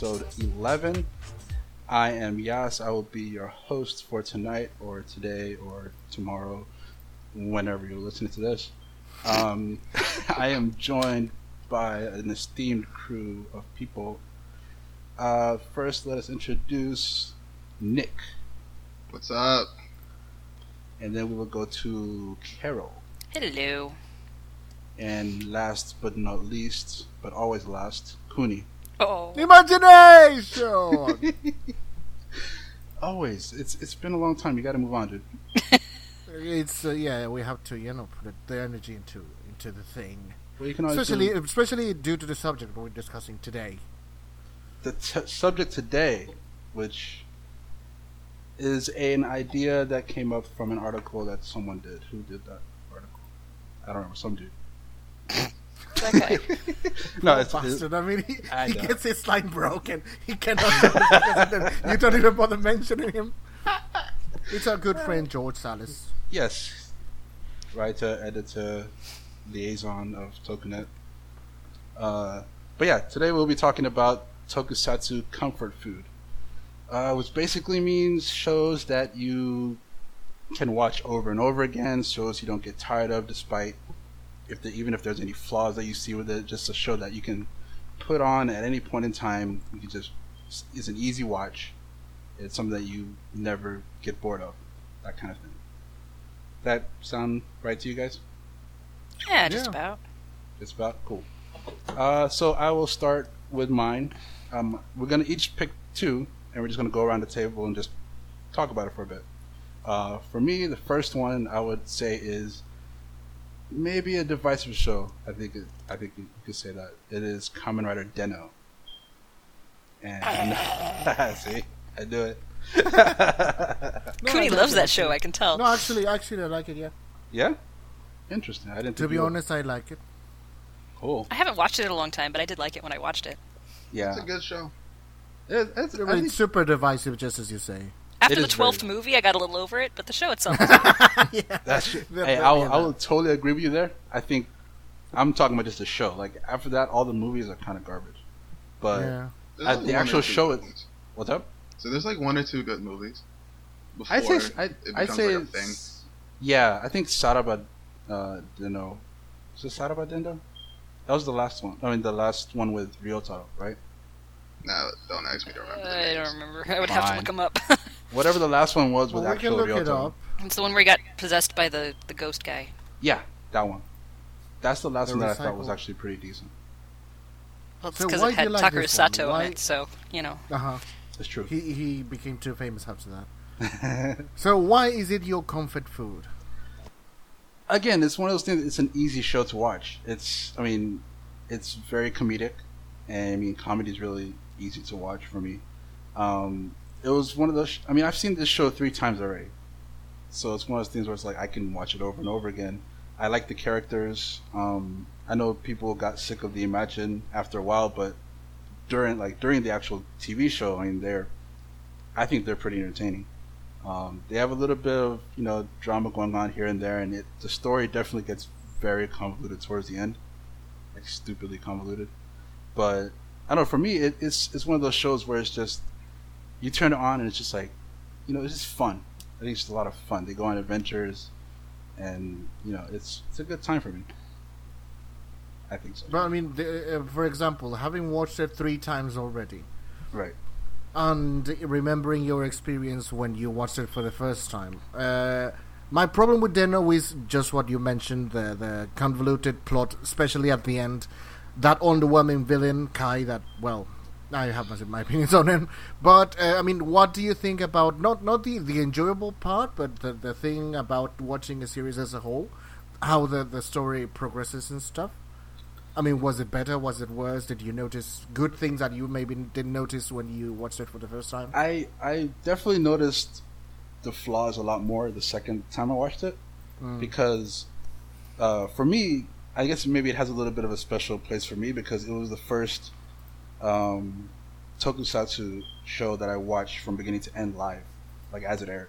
episode 11. I am Yas. I will be your host for tonight or today or tomorrow, whenever you're listening to this. Um, I am joined by an esteemed crew of people. Uh, first, let us introduce Nick, What's up? and then we will go to Carol. Hello. And last but not least, but always last, Cooney. Oh. Imagination. Always. It's it's been a long time. You got to move on, dude. it's uh, yeah, we have to you know put the energy into into the thing, Well, you can especially do especially due to the subject we're discussing today. the t- subject today, which is an idea that came up from an article that someone did. Who did that article? I don't remember. Some dude. That guy. No, it's, it's Bastard. I mean, he, I he gets his line broken. He cannot. do it because of them. you don't even bother mentioning him. It's our good friend George Salis. yes, writer, editor, liaison of Tokunet. Uh, but yeah, today we'll be talking about tokusatsu comfort food, uh, which basically means shows that you can watch over and over again, shows you don't get tired of, despite if the, even if there's any flaws that you see with it, just a show that you can put on at any point in time. You just it's an easy watch. It's something that you never get bored of, that kind of thing. That sound right to you guys? Yeah, just Yeah. about. It's about cool. Uh, so I will start with mine. Um, we're gonna each pick two, and we're just gonna go around the table and just talk about it for a bit. Uh, for me, the first one I would say is maybe a divisive show. I think it, I think you could say that it is Kamen Rider Den-O. And see, I do it. No, Cooney I loves like that show, I can tell. No, actually, actually, I like it. Yeah. yeah, interesting. I didn't. To be you would. honest, I like it. cool. I haven't watched it in a long time, but I did like it when I watched it. Yeah, It's a good show. It- it's, But I think- it's super divisive, just as you say. After It the is very- twelfth movie, I got a little over it, but the show itself. yeah. That's They're hey, I will, I will totally agree with you there. I think I'm talking about just the show. Like after that, all the movies are kind of garbage. But yeah. There's like the actual show good is- ones. what's up? So there's like one or two good movies. Before I'd say I, it I'd say like a thing. yeah. I think Saraba uh, Den-O. Is it Saraba Den-O? That was the last one. I mean, the last one with Ryotaro, right? No, don't ask me to remember. the I don't remember. I would have to look them up. Whatever the last one was with Well, we can actual look Ryotaro. it up. it's the one where he got possessed by the, the ghost guy. Yeah, that one. That's the last The one that I thought was actually pretty decent. Well, it's because why it had you like Takeru this one? Sato Why- in it, so, you know. Uh huh. That's true. He he became too famous after that. So why is it your comfort food? Again, it's one of those things. It's an easy show to watch. It's, I mean, it's very comedic, and I mean, comedy is really easy to watch for me. Um, it was one of those. I mean, I've seen this show three times already, so it's one of those things where it's like I can watch it over and over again. I like the characters. Um, I know people got sick of the Imagin after a while, but during like during the actual TV show, I mean, they're, I think they're pretty entertaining. Um, they have a little bit of you know drama going on here and there, and it the story definitely gets very convoluted towards the end, like stupidly convoluted. But I don't know. For me, it, it's it's one of those shows where it's just you turn it on and it's just like you know it's just fun. I think it's just a lot of fun. They go on adventures, and you know it's it's a good time for me. I think so. But I mean, the, uh, for example, having watched it three times already, Right. And remembering your experience when you watched it for the first time. Uh, my problem with Den-O is just what you mentioned the, the convoluted plot, especially at the end. That underwhelming villain, Kai, that, well, I have my, opinions on him. But, uh, I mean, what do you think about, not, not the, the enjoyable part, but the, the thing about watching a series as a whole? How the, the story progresses and stuff? I mean, was it better? Was it worse? Did you notice good things that you maybe didn't notice when you watched it for the first time? I I definitely noticed the flaws a lot more the second time I watched it Mm. because uh, for me, I guess maybe it has a little bit of a special place for me because it was the first um, tokusatsu show that I watched from beginning to end live, like as it aired.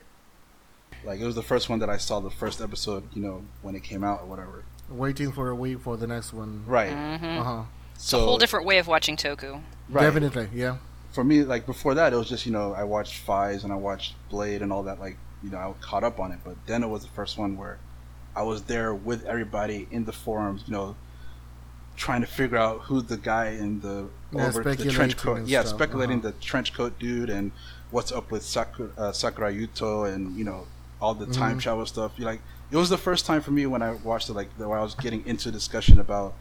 Like it was the first one that I saw the first episode, you know, when it came out or whatever. Waiting for a week for the next one. Right. hmm Uh huh. So a whole different way of watching Toku. right. Definitely, yeah. For me, like before that, it was just you know I watched Faiz and I watched Blade and all that. Like you know I caught up on it, but then it was the first one where I was there with everybody in the forums, you know, trying to figure out who the guy in the Yeah, over the trench coat. Yeah, stuff, speculating uh-huh. the trench coat dude and what's up with Sakurai, uh, Sakurai Yuto and you know all the time Mhm. travel stuff. You like it was the first time for me when I watched it, like where I was getting into discussion about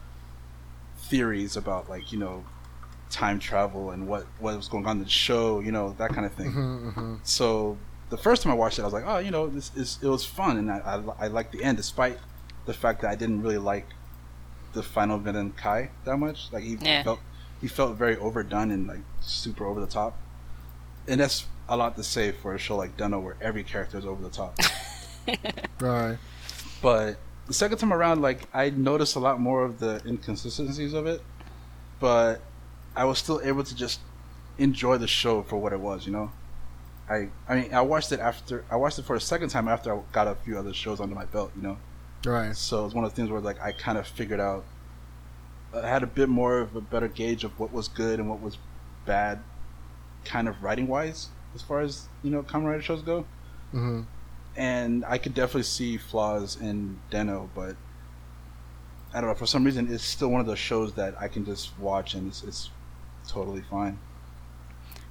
theories about like you know time travel and what what was going on in the show, you know that kind of thing. hmm hmm So the first time I watched it, I was like, oh, you know, this is it was fun, and I I, I liked the end, despite the fact that I didn't really like the final villain Kai that much. Like he Yeah. felt he felt very overdone and like super over the top, and that's a lot to say for a show like Den-O where every character is over the top. Right. but the second time around, like I noticed a lot more of the inconsistencies of it, but I was still able to just enjoy the show for what it was. You know, I I mean I watched it after I watched it for a second time after I got a few other shows under my belt. You know, Right. so it's one of the things where like I kind of figured out I had a bit more of a better gauge of what was good and what was bad, kind of writing wise, as far as you know, Rider shows go hmm and I could definitely see flaws in Den-O, but I don't know. For some reason, it's still one of those shows that I can just watch and it's, it's totally fine.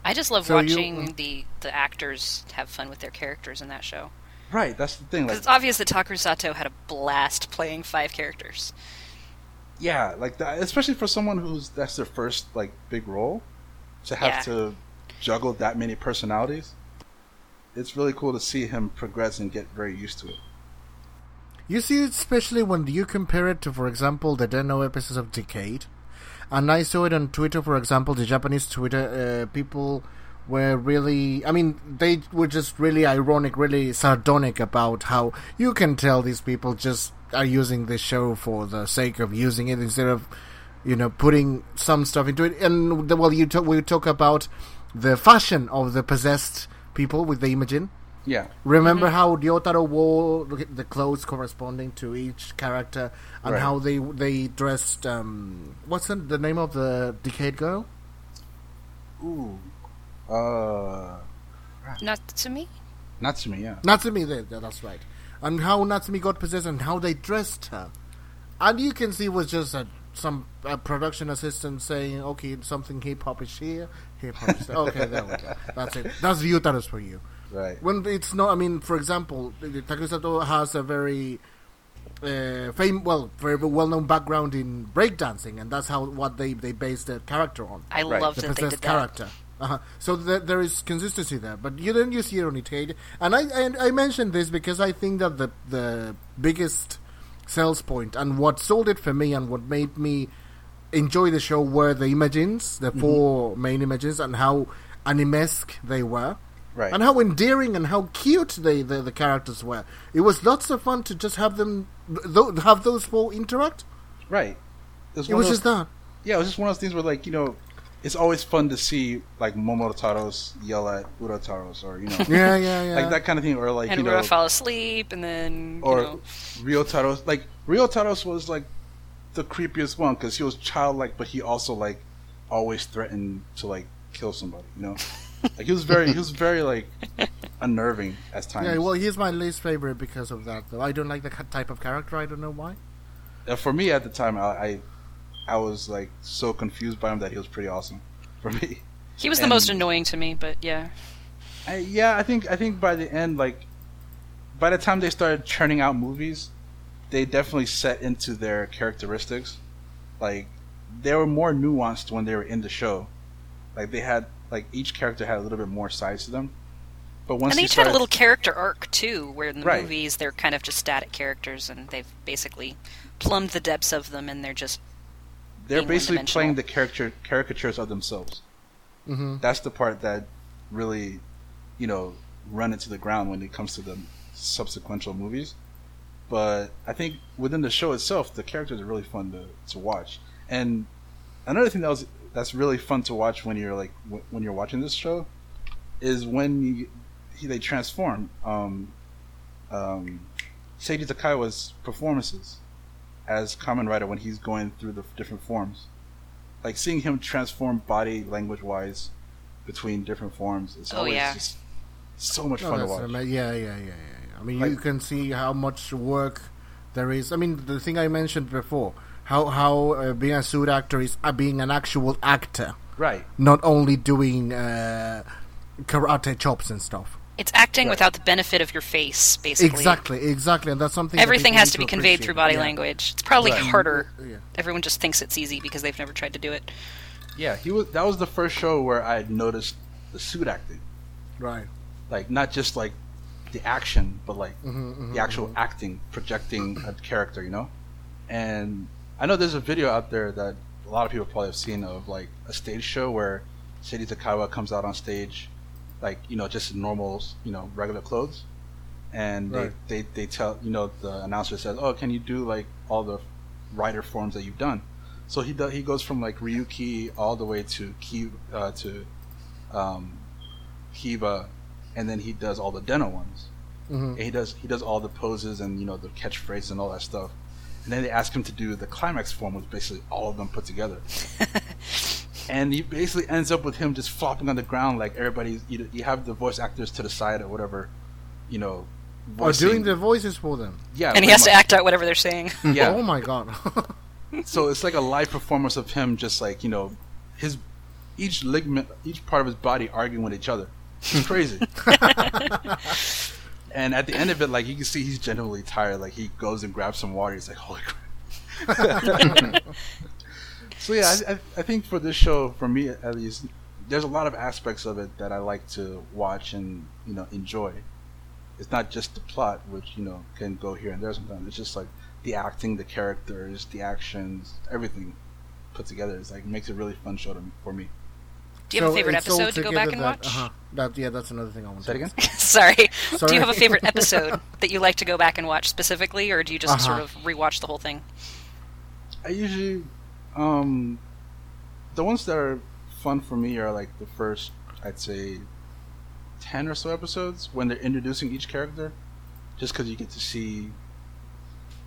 I just love So you- watching the the actors have fun with their characters in that show. Right, that's the thing. Like, it's obvious that Takeru Sato had a blast playing five characters. yeah, like that, especially for someone who's that's their first like big role, to have Yeah. to juggle that many personalities. It's really cool to see him progress and get very used to it. You see, especially when you compare it to, for example, the Den-O episodes of Decade. And I saw it on Twitter, for example, the Japanese Twitter, uh, people were really, I mean, they were just really ironic, really sardonic about how you can tell these people just are using this show for the sake of using it instead of, you know, putting some stuff into it. And, well, you talk, we talk about the fashion of the possessed people with the Imagin. Yeah, Remember how Ryotaro wore the clothes corresponding to each character, and Right. how they they dressed. Um, what's the, the name of the Decade girl? ooh, uh, Not to me. Natsumi, yeah, Natsumi. There, there, that's right. And how Natsumi got possessed, and how they dressed her, and you can see it was just a, some a production assistant saying, "Okay, something hip hop is here, hip hop is there." Okay, there we go. That's it. That's Ryotaro's for you. right, when it's not. I mean, for example, Takeru Sato has a very uh, fame, well, very well-known background in breakdancing, and that's how what they they base their character on. I Right. love The that they possessed did that. character. Uh-huh. So th- there is consistency there, but you then you see it on Itaid, and I and I mentioned this because I think that the the biggest sales point and what sold it for me and what made me enjoy the show were the images, the Mm-hmm. four main images, and how animesque they were right. and how endearing and how cute they the, the characters were. It was lots of fun to just have them th- have those four interact. Right. It It was of just those- that. Yeah, it was just one of those things where, like, you know, it's always fun to see like Momotaros yell at Urataros, or you know, Yeah, yeah, yeah. like that kind of thing, or like And you know, would fall asleep, and then or you know, Ryutaros. Like Ryutaros was like the creepiest one because he was childlike, but he also like always threatened to like kill somebody. You know, like he was very, he was very like unnerving at times. Yeah, well, he's my least favorite because of that. Though I don't like the type of character. I don't know why. Uh, for me at the time, I, I I was like so confused by him that he was pretty awesome for me. he was the most annoying to me. But yeah, I, yeah, I think I think by the end, like by the time they started churning out movies, they definitely set into their characteristics. Like they were more nuanced when they were in the show. Like they had like each character had a little bit more sides to them. But once and they you each had a little character arc too, where in the Right. movies they're kind of just static characters, and they've basically plumbed the depths of them, and they're just they're being basically playing the character caricatures of themselves. hmm That's the part that really, you know, run into the ground when it comes to the subsequential movies. But I think within the show itself, the characters are really fun to, to watch. And another thing that was that's really fun to watch when you're like w- when you're watching this show is when you, he, they transform. Um, um, Seiji Takaiwa's performances as Kamen Rider when he's going through the different forms, like seeing him transform body language wise between different forms. It's Oh, always yeah. just so much No, fun to watch. ama- yeah, yeah, yeah, yeah, yeah. I mean, you can see how much work there is. I mean, the thing I mentioned before, how how uh, being a suit actor is uh, being an actual actor, Right. not only doing uh, karate chops and stuff. It's acting Right. without the benefit of your face, basically. Exactly, exactly, and that's something. Everything people has to be conveyed appreciate. through body Yeah. language. It's probably Right. harder. Yeah. Everyone just thinks it's easy because they've never tried to do it. Yeah, he was. That was the first show where I noticed the suit acting, Right. like not just like the action, but like Mhm, mhm, the actual mhm. acting, projecting a character, you know. And I know there's a video out there that a lot of people probably have seen of like a stage show where Seiji Takaiwa comes out on stage, like you know, just in normal, you know, regular clothes, and Right. they, they they tell you know the announcer says, "Oh, can you do like all the writer forms that you've done?" So he does. He goes from like Ryuki all the way to Ki uh, to um, Kiva, and then he does all the Den-O ones. Mhm. And he does he does all the poses and you know the catchphrases and all that stuff. And then they ask him to do the climax form, which basically all of them put together. and he basically ends up with him just flopping on the ground like everybody. You, you have the voice actors to the side or whatever, you know. Or doing the voices for them. yeah, and he pretty has to act out whatever they're saying. Yeah, Oh my god. so it's like a live performance of him just like you know his each ligament each part of his body arguing with each other it's crazy. And at the end of it like you can see he's genuinely tired. Like he goes and grabs some water. He's like holy crap. So yeah I, I, think for this show for me at least there's a lot of aspects of it that i like to watch and you know enjoy. It's not just the plot which you know can go here and there sometimes. It's just like the acting, the characters, the actions, everything put together It's like makes it a really fun show to for me. Do you have So a favorite episode to go back and that- watch? Uh-huh. That, yeah, that's another thing I want Say to that again. Sorry. Do you have a favorite episode that you like to go back and watch specifically, or do you just Uh-huh. sort of rewatch the whole thing? I usually, um, the ones that are fun for me are like the first, I'd say, ten or so episodes when they're introducing each character, just because you get to see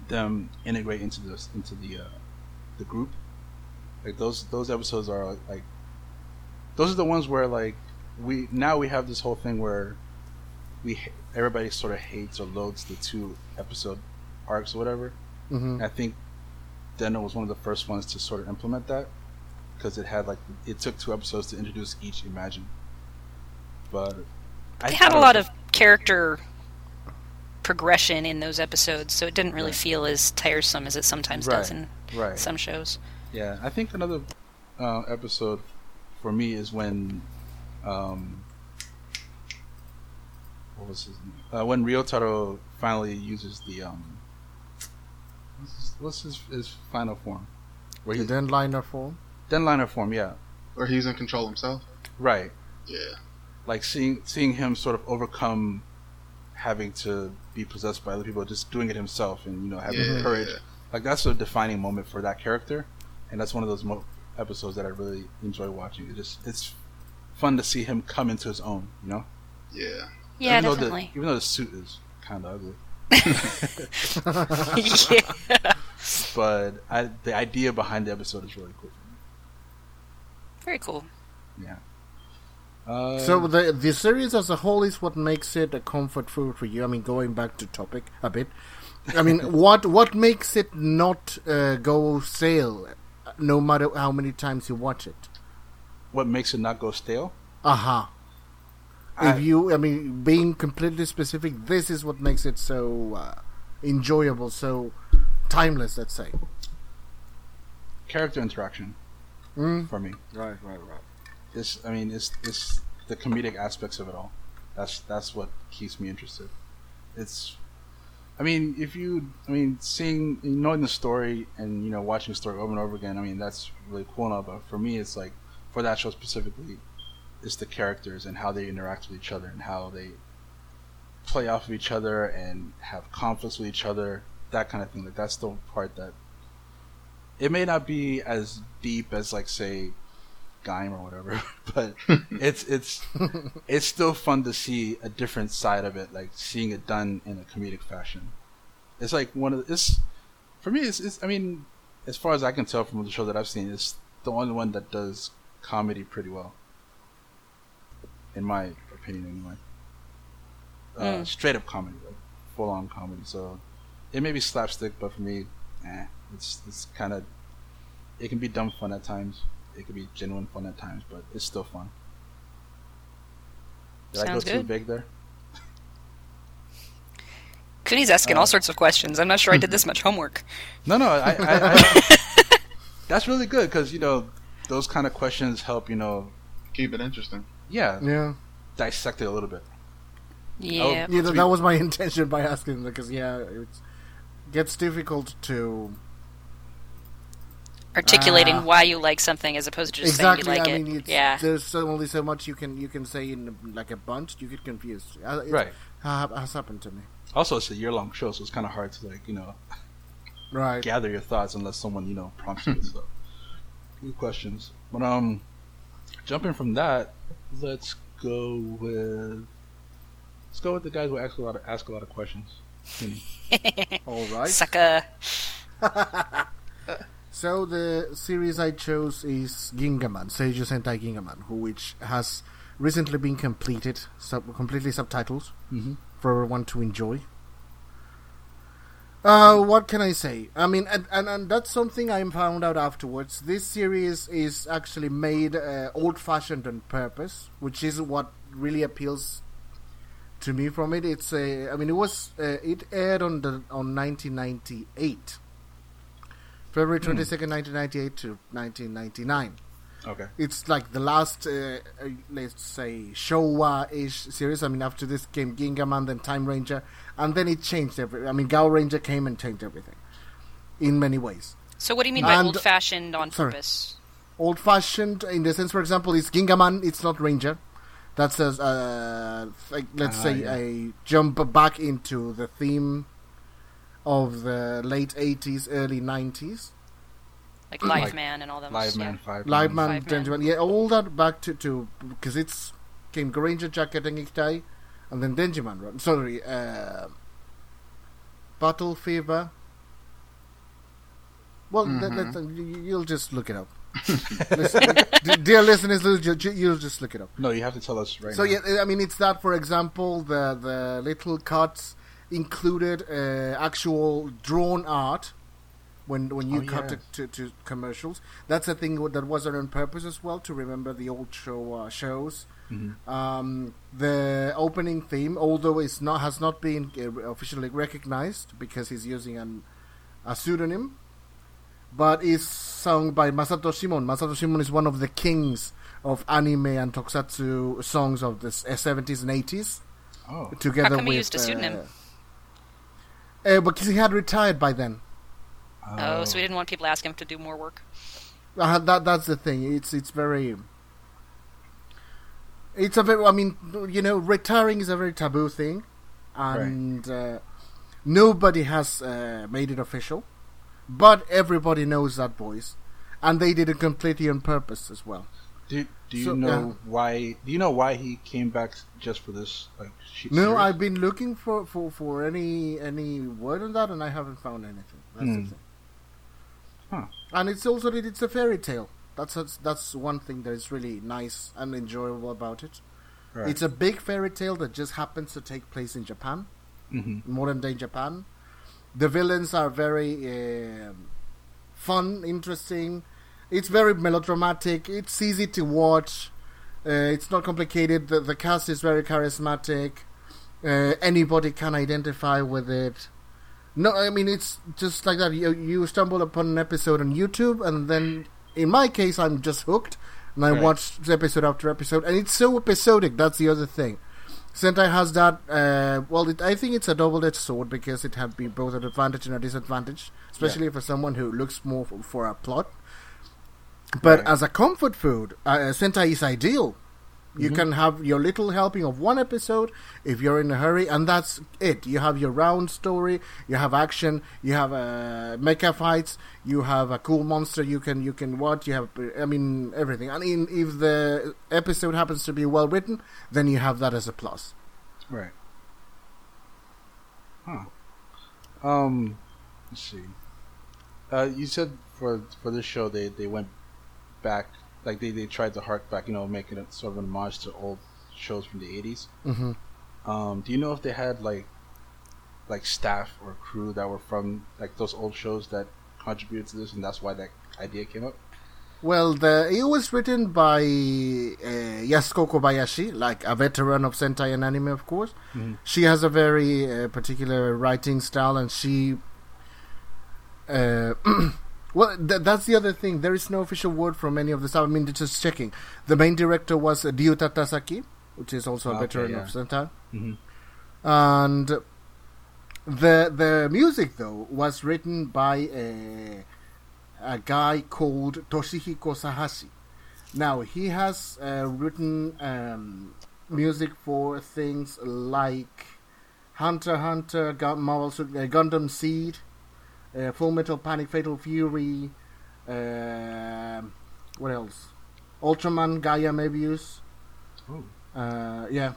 them integrate into this into the uh, the group. Like those those episodes are like those are the ones where like we now we have this whole thing where we everybody sort of hates or loads the two episode arcs or whatever. hmm I think Den-O was one of the first ones to sort of implement that because it had like it took two episodes to introduce each Imagin. But I had a thought- lot of character progression in those episodes, so it didn't really Right. feel as tiresome as it sometimes does in right. some shows. Yeah, I think another uh, episode for me is when um, what was his name? Uh, when Ryotaro finally uses the um, what's his, what's his, his final form? Where The he's Denliner form. Denliner form, yeah, Or he's in control himself. right. Yeah. like seeing seeing him sort of overcome having to be possessed by other people, just doing it himself, and you know having Yeah. courage. yeah. Like that's a defining moment for that character, and that's one of those mo- episodes that I really enjoy watching. It just it's fun to see him come into his own, you know. Yeah. Yeah, even Though definitely. the, even though the suit is kind of ugly, yeah. but I, the idea behind the episode is really cool. Very cool. Yeah. Uh, So the the series as a whole is what makes it a comfort food for you. I mean, going back to topic a bit. I mean, what what makes it not uh, go stale, no matter how many times you watch it? what makes it not go stale? Aha. I- If you, I mean, being completely specific, this is what makes it so uh, enjoyable, so timeless. Let's say. character interaction Mm. for me. Right, right, right. This, I mean, it's it's the comedic aspects of it all. That's that's what keeps me interested. It's, I mean, if you, I mean, seeing, knowing the story and you know watching the story over and over again. I mean, that's really cool all. But for me, it's like for that show specifically, it's the characters and how they interact with each other and how they play off of each other and have conflicts with each other that kind of thing. Like that's the part that it may not be as deep as like say Gaim or whatever, but it's it's it's still fun to see a different side of it, like seeing it done in a comedic fashion. It's like one of the, it's for me. It's, it's I mean, as far as I can tell from the show that I've seen, it's the only one that does comedy pretty well, in my opinion, anyway. Uh, Mm. Straight up comedy, like full on comedy. So it may be slapstick, but for me, eh, it's it's kind of it can be dumb fun at times. It could be genuine fun at times, but it's still fun. Did I go Sounds too big there? Cooney's asking Uh, all sorts of questions. I'm not sure I did this much homework. No, no, I, I, I that's really good because you know those kind of questions help you know, Keep it interesting. yeah, Yeah, dissect it a little bit. Yeah. yeah. That, that was my intention by asking because yeah, it gets difficult to Articulating Ah. why you like something as opposed to just exactly. saying you like I it. mean, it's, yeah. there's so, only so much you can you can say in like a bunch. You get confused. Uh, it Right. ha- has happened to me. Also, it's a year long show, so it's kind of hard to like you know Right. gather your thoughts unless someone you know prompts you. so, good questions. But um, jumping from that, let's go with let's go with the guys who ask a lot of ask a lot of questions. All right. Sucker. So the series I chose is Gingaman, Seiju Sentai Gingaman, who which has recently been completed, sub- completely subtitled Mhm. for everyone to enjoy. Uh, what can I say? I mean, and, and, and that's something I found out afterwards. This series is actually made uh, old-fashioned on purpose, which is what really appeals to me from it. It's a, I mean, it was uh, it aired on the on 1998. February 22nd, 1998 to 1999. Okay. It's like the last, uh, uh, let's say, Showa-ish series. I mean, after this came Gingaman, then Time Ranger, and then it changed everything. I mean, Gao Ranger came and changed everything in many ways. So what do you mean by And- old fashioned on sorry. purpose? Old-fashioned in the sense, for example, it's Gingaman. It's not Ranger. That's a, uh, like, let's Ah, say yeah. a jump back into the theme of the late 80s, early 90s. Like Live Like Man and all them. Live yeah. Man Five. Live Man. Man, Five Man. Denjiman, yeah, all that back to to because it's came Granger Jacket and Ikitai, and then Denjiman. Right? Sorry, uh, Battle Fever. Well, that, Mhm. that, you- you'll just look it up. Listen, dear listeners, you'll ju- you'll just look it up. No, you have to tell us right So now. yeah, I mean, it's that. For example, the the little cuts included uh, actual drawn art when when you Oh, cut yeah. to, to, to commercials. That's a thing that wasn't on purpose as well to remember the old show uh, shows. Mhm. Um, the opening theme, although it's not has not been uh, officially recognized because he's using an, a pseudonym, but is sung by Masato Shimon. Masato Shimon is one of the kings of anime and tokusatsu songs of the uh, 70s and 80s. Oh, Together How come he used a pseudonym? Uh, uh, because he had retired by then. Oh, so we didn't want people to ask him to do more work. Uh, that that's the thing. It's it's very. It's a very. I mean, you know, retiring is a very taboo thing, and uh, nobody has uh, made it official, but everybody knows that voice, and they did it completely on purpose as well. Do, do you So, know yeah. why? Do you know why he came back just for this? Like, No, series? I've been looking for, for, for any any word on that, and I haven't found anything. That's the Hmm. thing. Huh. And it's also that it's a fairy tale. That's that's, that's one thing that is really nice and enjoyable about it. Right. It's a big fairy tale that just happens to take place in Japan, hmm modern day Japan. The villains are very um fun, interesting. It's very melodramatic. It's easy to watch. Uh, it's not complicated. The, the cast is very charismatic. Uh, anybody can identify with it. No, I mean it's just like that. You you stumble upon an episode on YouTube, and then in my case, I'm just hooked, and I Right. watch episode after episode, and it's so episodic. That's the other thing. Sentai has that. Uh, well, it, I think it's a double-edged sword because it has been both an advantage and a disadvantage, especially for someone who looks more for, for a plot. But Right. as a comfort food, uh, Sentai is ideal You can have your little helping of one episode if you're in a hurry, and that's it. You have your round story, you have action, you have uh, mecha fights, you have a cool monster you can you can watch. You have, I mean, everything. I mean, if the episode happens to be well written, then you have that as a plus. Right. Huh. Um, let's see. Uh, you said for for this show they they went back like they, they tried to hark back, you know, making it sort of an homage to old shows from the 80s. Mm-hmm. Um, do you know if they had like like staff or crew that were from like those old shows that contributed to this, and that's why that idea came up? Well, the it was written by uh, Yasuko Kobayashi, like a veteran of Sentai and anime, of course. Mhm. She has a very uh, particular writing style, and she. Uh, well, th- that's the other thing. There is no official word from any of the stuff. I mean, just checking. The main director was Ryuta Tasaki, which is also a Okay, veteran yeah. of Sentai. Mm-hmm. and the the music though was written by a, a guy called Toshihiko Sahashi. Now he has uh, written um, music for things like Hunter Hunter, Gun- Marvel, uh, Gundam Seed, uh, Full Metal Panic, Fatal Fury. um what else? Ultraman, Gaia, Mebius. Oh. Uh, yeah,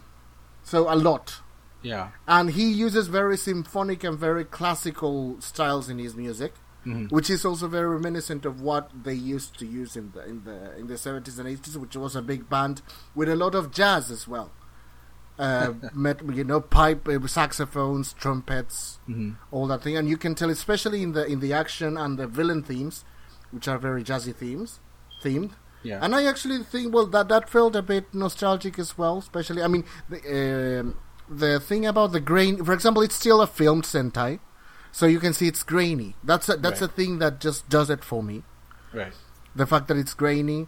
so a lot Yeah. and he uses very symphonic and very classical styles in his music, Mhm. which is also very reminiscent of what they used to use in the in the in the seventies and eighties, which was a big band with a lot of jazz as well. Uh, met you know pipe, uh, saxophones, trumpets, Mm-hmm. all that thing, and you can tell, especially in the in the action and the villain themes, which are very jazzy themes, themed. Yeah. And I actually think, well, that that felt a bit nostalgic as well. Especially, I mean, the, um, the thing about the grain. For example, it's still a filmed Sentai, so you can see it's grainy. That's a, that's a thing that just does it for me. right. The fact that it's grainy,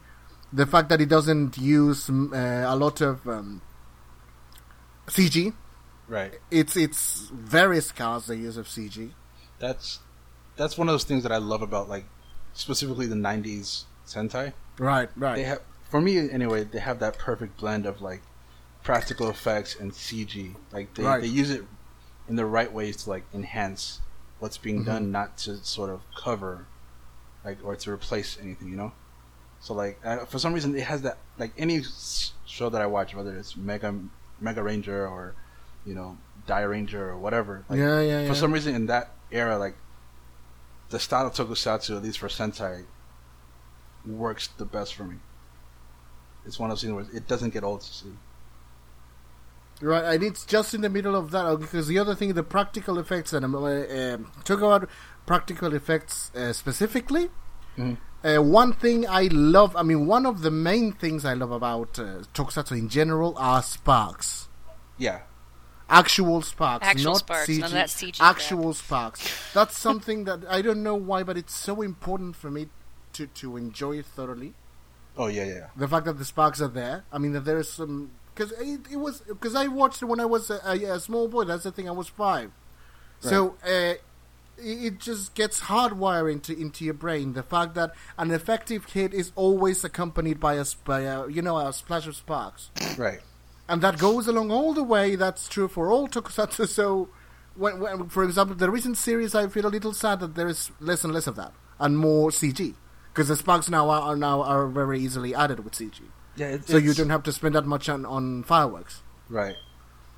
the fact that it doesn't use uh, a lot of um, CG. Right. It's it's very scarce the use of CG. That's that's one of those things that I love about like specifically the '90s Sentai. Right, right. They have, for me anyway, they have that perfect blend of like practical effects and CG. Like they, Right. they use it in the right ways to like enhance what's being Mhm. done, not to sort of cover, like or to replace anything. You know. So like uh, for some reason it has that like any show that I watch, whether it's Mega Mega Ranger or you know Dairanger or whatever. Like, yeah, yeah, yeah. for some reason in that era, like the style of tokusatsu, at least for Sentai, works the best for me. It's one of those things where it doesn't get old to see. Right, and it's just in the middle of that because the other thing, the practical effects, and um, uh, um, talk about practical effects uh, specifically. Mhm. Uh, one thing I love, I mean, one of the main things I love about uh, tokusatsu in general are sparks. Yeah, Actual sparks, Actual not sparks, CG. none of that CG crap. Actual sparks. That's something that I don't know why, but it's so important for me to to enjoy it thoroughly. oh yeah, yeah, The fact that the sparks are there. I mean, that there is some because it, it was because I watched it when I was a, a, a small boy. That's the thing. I was five, so uh, it, just gets hardwired into into your brain. The fact that an effective hit is always accompanied by a, by a you know a splash of sparks, right. and that goes along all the way. That's true for all tokusatsu. So. When, when, for example, the recent series, I feel a little sad that there is less and less of that, and more CG, because the sparks now are, are now are very easily added with CG Yeah, it, so you don't have to spend that much on, on fireworks. right.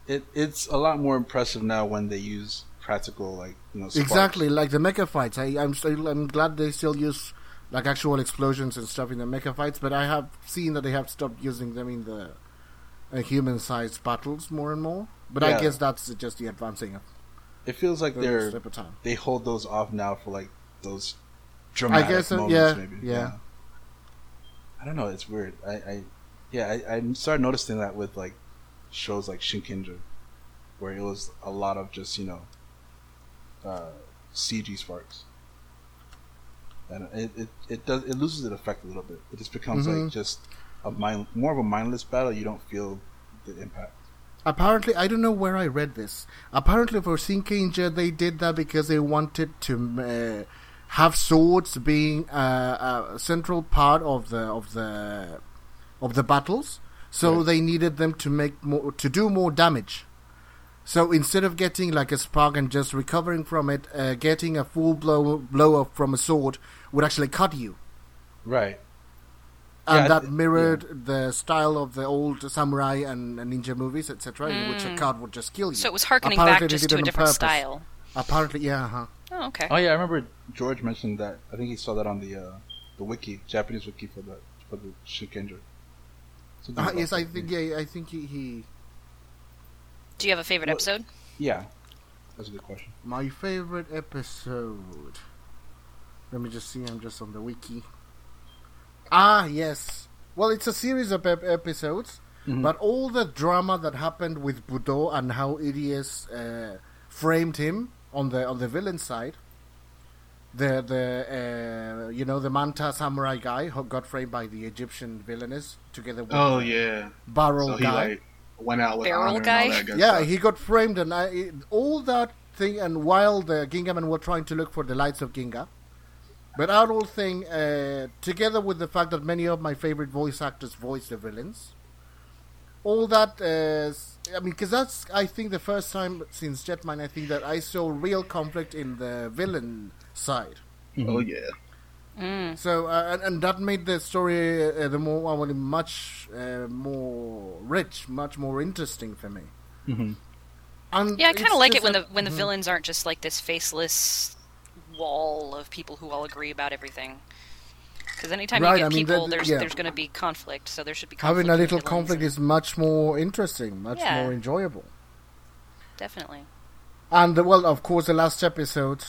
It it's a lot more impressive now when they use practical like you know. Exactly, like the mecha fights. I, I'm still, I'm glad they still use like actual explosions and stuff in the mecha fights, but I have seen that they have stopped using them in the uh, human-sized battles more and more. But I guess that's just the advancing of It feels like the they're step of time. they hold those off now for like those dramatic guess so, moments. yeah, maybe. yeah. I don't know. It's weird. I, I yeah, I, I started noticing that with like shows like Shinkenger, where it was a lot of just you know uh, CG sparks, and it, it, it does it loses its effect a little bit. It just becomes Mhm. like just a mind more of a mindless battle. You don't feel the impact. Apparently, I don't know where I read this. Apparently, for Shinkenger, they did that because they wanted to uh, have swords being uh, a central part of the of the of the battles. so Right. they needed them to make more to do more damage. So instead of getting like a spark and just recovering from it, uh, getting a full blow blow up from a sword would actually cut you, Right. and Yeah, that th- mirrored the style of the old samurai and, and ninja movies, etc., in which a cut would just kill you. So it was harkening Apparently back just to a different purpose. style. Apparently, yeah, huh. Oh, okay. Oh yeah, I remember George mentioned that. I think he saw that on the uh, the wiki, Japanese wiki for the for the Shinkenger. Uh, yes, I think yeah, I think he, he Do you have a favorite Well- episode? Yeah, that's a good question. My favorite episode. Let me just see. I'm just on the wiki. Ah, yes. Well, it's a series of ep- episodes, Mhm. but all the drama that happened with Budo and how Idius uh, framed him on the on the villain side. The the uh, you know the Manta samurai guy who got framed by the Egyptian villainess together with Oh yeah. Barrel So he guy. like went out with Barrel honor and guy? all that Yeah, stuff. he got framed, and I, all that thing. And while the Gingamen were trying to look for the lights of Ginga, but that whole thing, uh, together with the fact that many of my favorite voice actors voice the villains, all that. Uh, s- I mean, because that's I think the first time since Jetman, I think that I saw real conflict in the villain side. Oh yeah. Mm. So uh, and, and that made the story uh, the more I mean, much uh, more rich, much more interesting for me. Mhm. And Yeah, I kind of like it when a- the when the Mhm. villains aren't just like this faceless wall of people who all agree about everything. Because anytime Right, you get I mean, people, that- there's yeah. there's going to be conflict, so there should be conflict having a little conflict and- is much more interesting, much Yeah. more enjoyable. definitely. And uh, well, of course, the last episode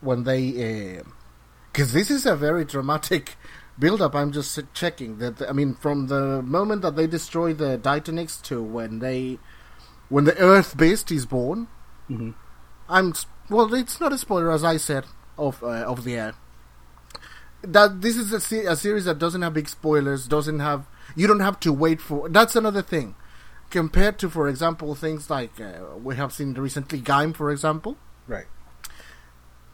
when they, because this is a very dramatic build-up. I'm just checking that. I mean, from the moment that they destroy the Daitanix to when they, when the Earth Beast is born, Mhm. I'm well. It's not a spoiler, as I said, of uh, of the air. That this is a, se- a series that doesn't have big spoilers. Doesn't have. You don't have to wait for. That's another thing compared to, for example, things like uh, we have seen recently, Gaim, for example. Right.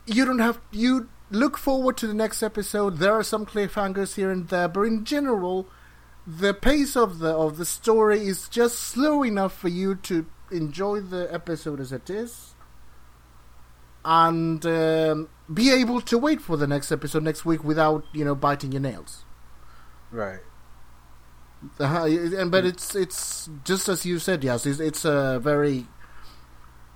You don't have you look forward to the next episode. There are some cliffhangers here and there, but in general, the pace of the of the story is just slow enough for you to enjoy the episode as it is, and um, be able to wait for the next episode next week without you know biting your nails. Right. Uh, and but it's it's just as you said, yes. It's, it's a very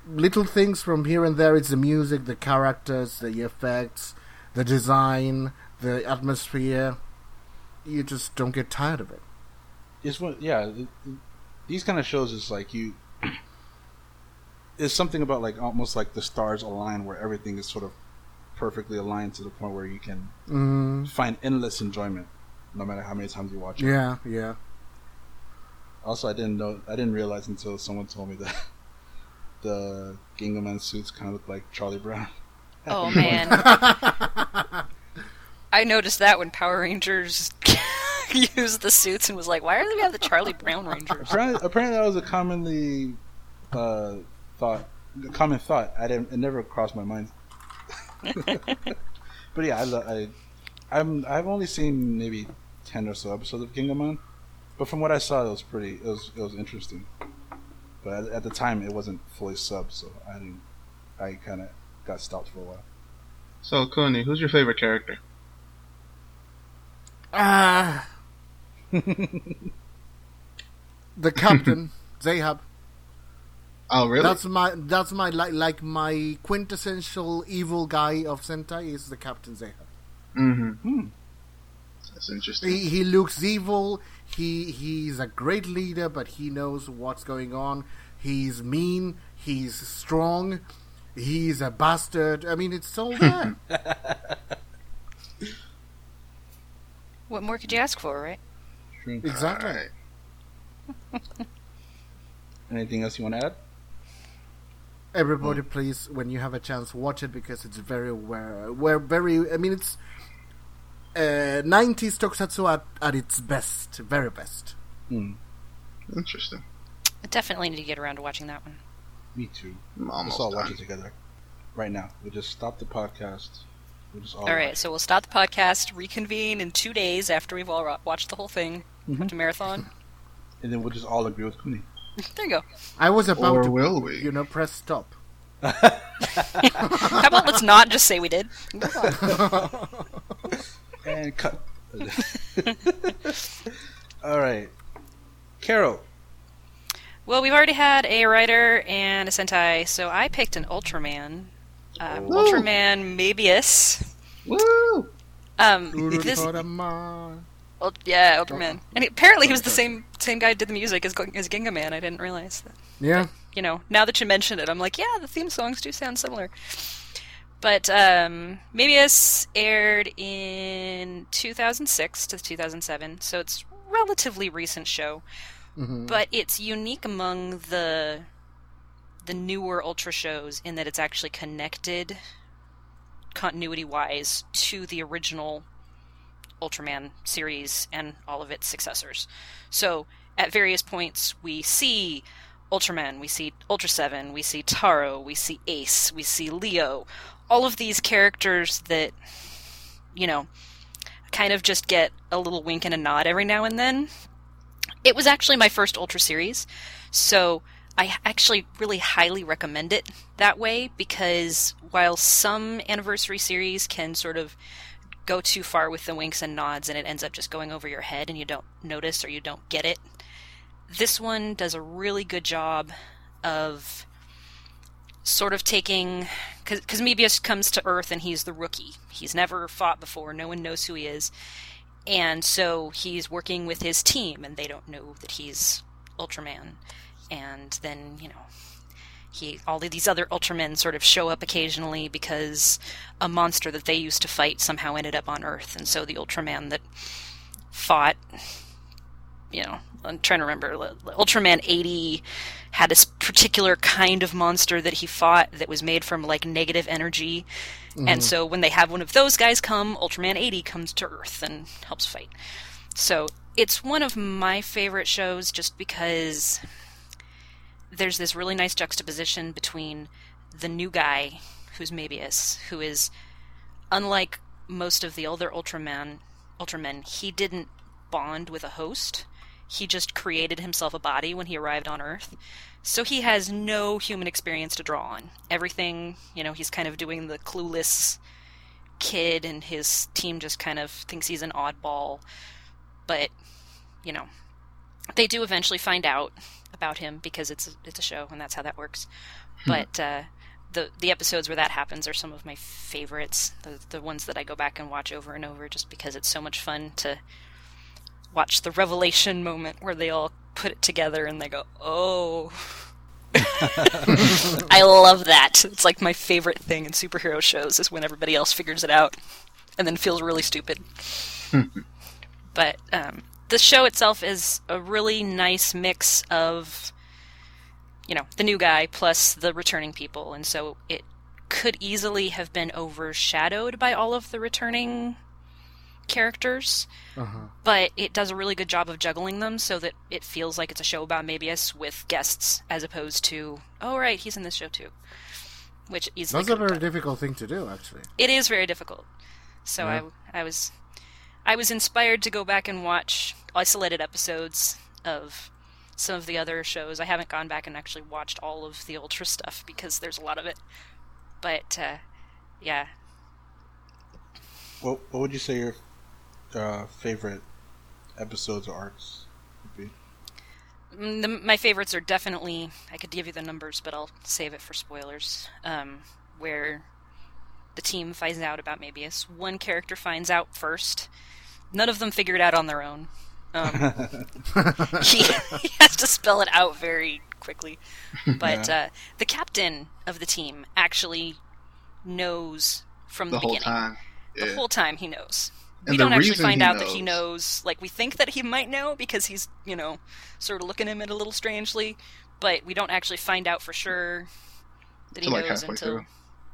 little things from here and there. It's the music, the characters, the effects, the design, the atmosphere. You just don't get tired of it. It's what. Yeah. these kind of shows is like you. It's something about like almost like the stars align, where everything is sort of perfectly aligned to the point where you can Mm, find endless enjoyment, no matter how many times you watch it. yeah, yeah. Also, I didn't know. I didn't realize until someone told me that the Gingaman suits kind of look like Charlie Brown. Oh man, I noticed that when Power Rangers used the suits and was like, "Why do we have the Charlie Brown Rangers?" apparently, apparently, that was a commonly uh, thought, a common thought. I didn't. It never crossed my mind. but yeah, I, lo- I, I'm. I've only seen maybe ten or so episodes of Gingaman, but from what I saw, it was pretty. It was. It was interesting. But at, at the time, it wasn't fully subbed, so I didn't. I kind of got stopped for a while. So Kuni, who's your favorite character? Ah, the captain, Zahab. Oh really? That's my that's my like like my quintessential evil guy of Sentai is the Captain Zahab. mm-hmm. Hmm. That's interesting. He, he looks evil. He he's a great leader, but he knows what's going on. He's mean. He's strong. He's a bastard. I mean, it's all there. What more could you ask for, right? Exactly. Anything else you want to add? Everybody, please, when you have a chance, watch it because it's very where where very. I mean, it's uh, 90s tokusatsu at, at its best, very best. Hmm. Interesting. I definitely need to get around to watching that one. Me too. I'm Let's almost all watch it together. Right now. We'll just stop the podcast. We'll just all, All right, watch. so we'll stop the podcast, reconvene in two days after we've all ro- watched the whole thing, Mhm. watch a marathon. and then we'll just all agree with Cooney. There you go. I was about Or to, will we? you know, press stop. How about let's not just say we did? And cut. all right, Carol. Well, we've already had a writer and a Sentai, so I picked an Ultraman. Um, Ultraman Mebius. Woo! Um, this, Urutoroman. Ul- yeah, Ultraman, and he- apparently he was the same same guy who did the music as Go- as Gingaman. I didn't realize that. Yeah. You know, now that you mention it, I'm like, yeah, the theme songs do sound similar. But um, Mebius aired in 2006 to 2007, so it's relatively recent show. Mhm. But it's unique among the the newer Ultra shows in that it's actually connected continuity wise to the original Ultraman series and all of its successors. So at various points we see Ultraman, we see Ultra 7, we see Taro, we see Ace, we see Leo. All of these characters that, you know, kind of just get a little wink and a nod every now and then. It was actually my first Ultra series, so I actually really highly recommend it that way because while some anniversary series can sort of go too far with the winks and nods and it ends up just going over your head and you don't notice or you don't get it, this one does a really good job of sort of taking because Mebius comes to Earth and he's the rookie. He's never fought before. No one knows who he is, and so he's working with his team, and they don't know that he's Ultraman. And then you know, he all of these other Ultramen sort of show up occasionally because a monster that they used to fight somehow ended up on Earth, and so the Ultraman that fought you know, I'm trying to remember. Ultraman 80 had this particular kind of monster that he fought that was made from like negative energy. Mm-hmm. And so when they have one of those guys come, Ultraman 80 comes to Earth and helps fight. So it's one of my favorite shows just because there's this really nice juxtaposition between the new guy, who's Mebius, who is unlike most of the older Ultraman Ultramen, he didn't bond with a host. He just created himself a body when he arrived on Earth. So he has no human experience to draw on. Everything, you know, he's kind of doing the clueless kid, and his team just kind of thinks he's an oddball. But, you know, they do eventually find out about him because it's a, it's a show, and that's how that works. But uh, the the episodes where that happens are some of my favorites. The the ones that I go back and watch over and over, just because it's so much fun to watch the revelation moment where they all put it together and they go, "Oh." I love that. It's like my favorite thing in superhero shows is when everybody else figures it out and then feels really stupid. but um, the show itself is a really nice mix of, you know, the new guy plus the returning people, and so it could easily have been overshadowed by all of the returning characters Uh-huh. but it does a really good job of juggling them so that it feels like it's a show about Mebius with guests as opposed to oh right he's in this show too which is That's a very difficult thing to do, actually. it is very difficult so Yeah. I, I was I was inspired to go back and watch isolated episodes of some of the other shows I haven't gone back and actually watched all of the ultra stuff because there's a lot of it but uh, yeah What What would you say your uh, favorite episodes or arcs would be? Mm, The, my favorites are definitely. I could give you the numbers, but I'll save it for spoilers. Um, where the team finds out about Mebius. One character finds out first. None of them figure it out on their own. Um, he, he has to spell it out very quickly. But uh, the captain of the team actually knows from the, The whole beginning. time. The Yeah. whole time he knows. And we don't actually find out that he knows- knows. Like we think that he might know because he's, you know, sort of looking at him a little strangely, but we don't actually find out for sure that he like, knows until, through.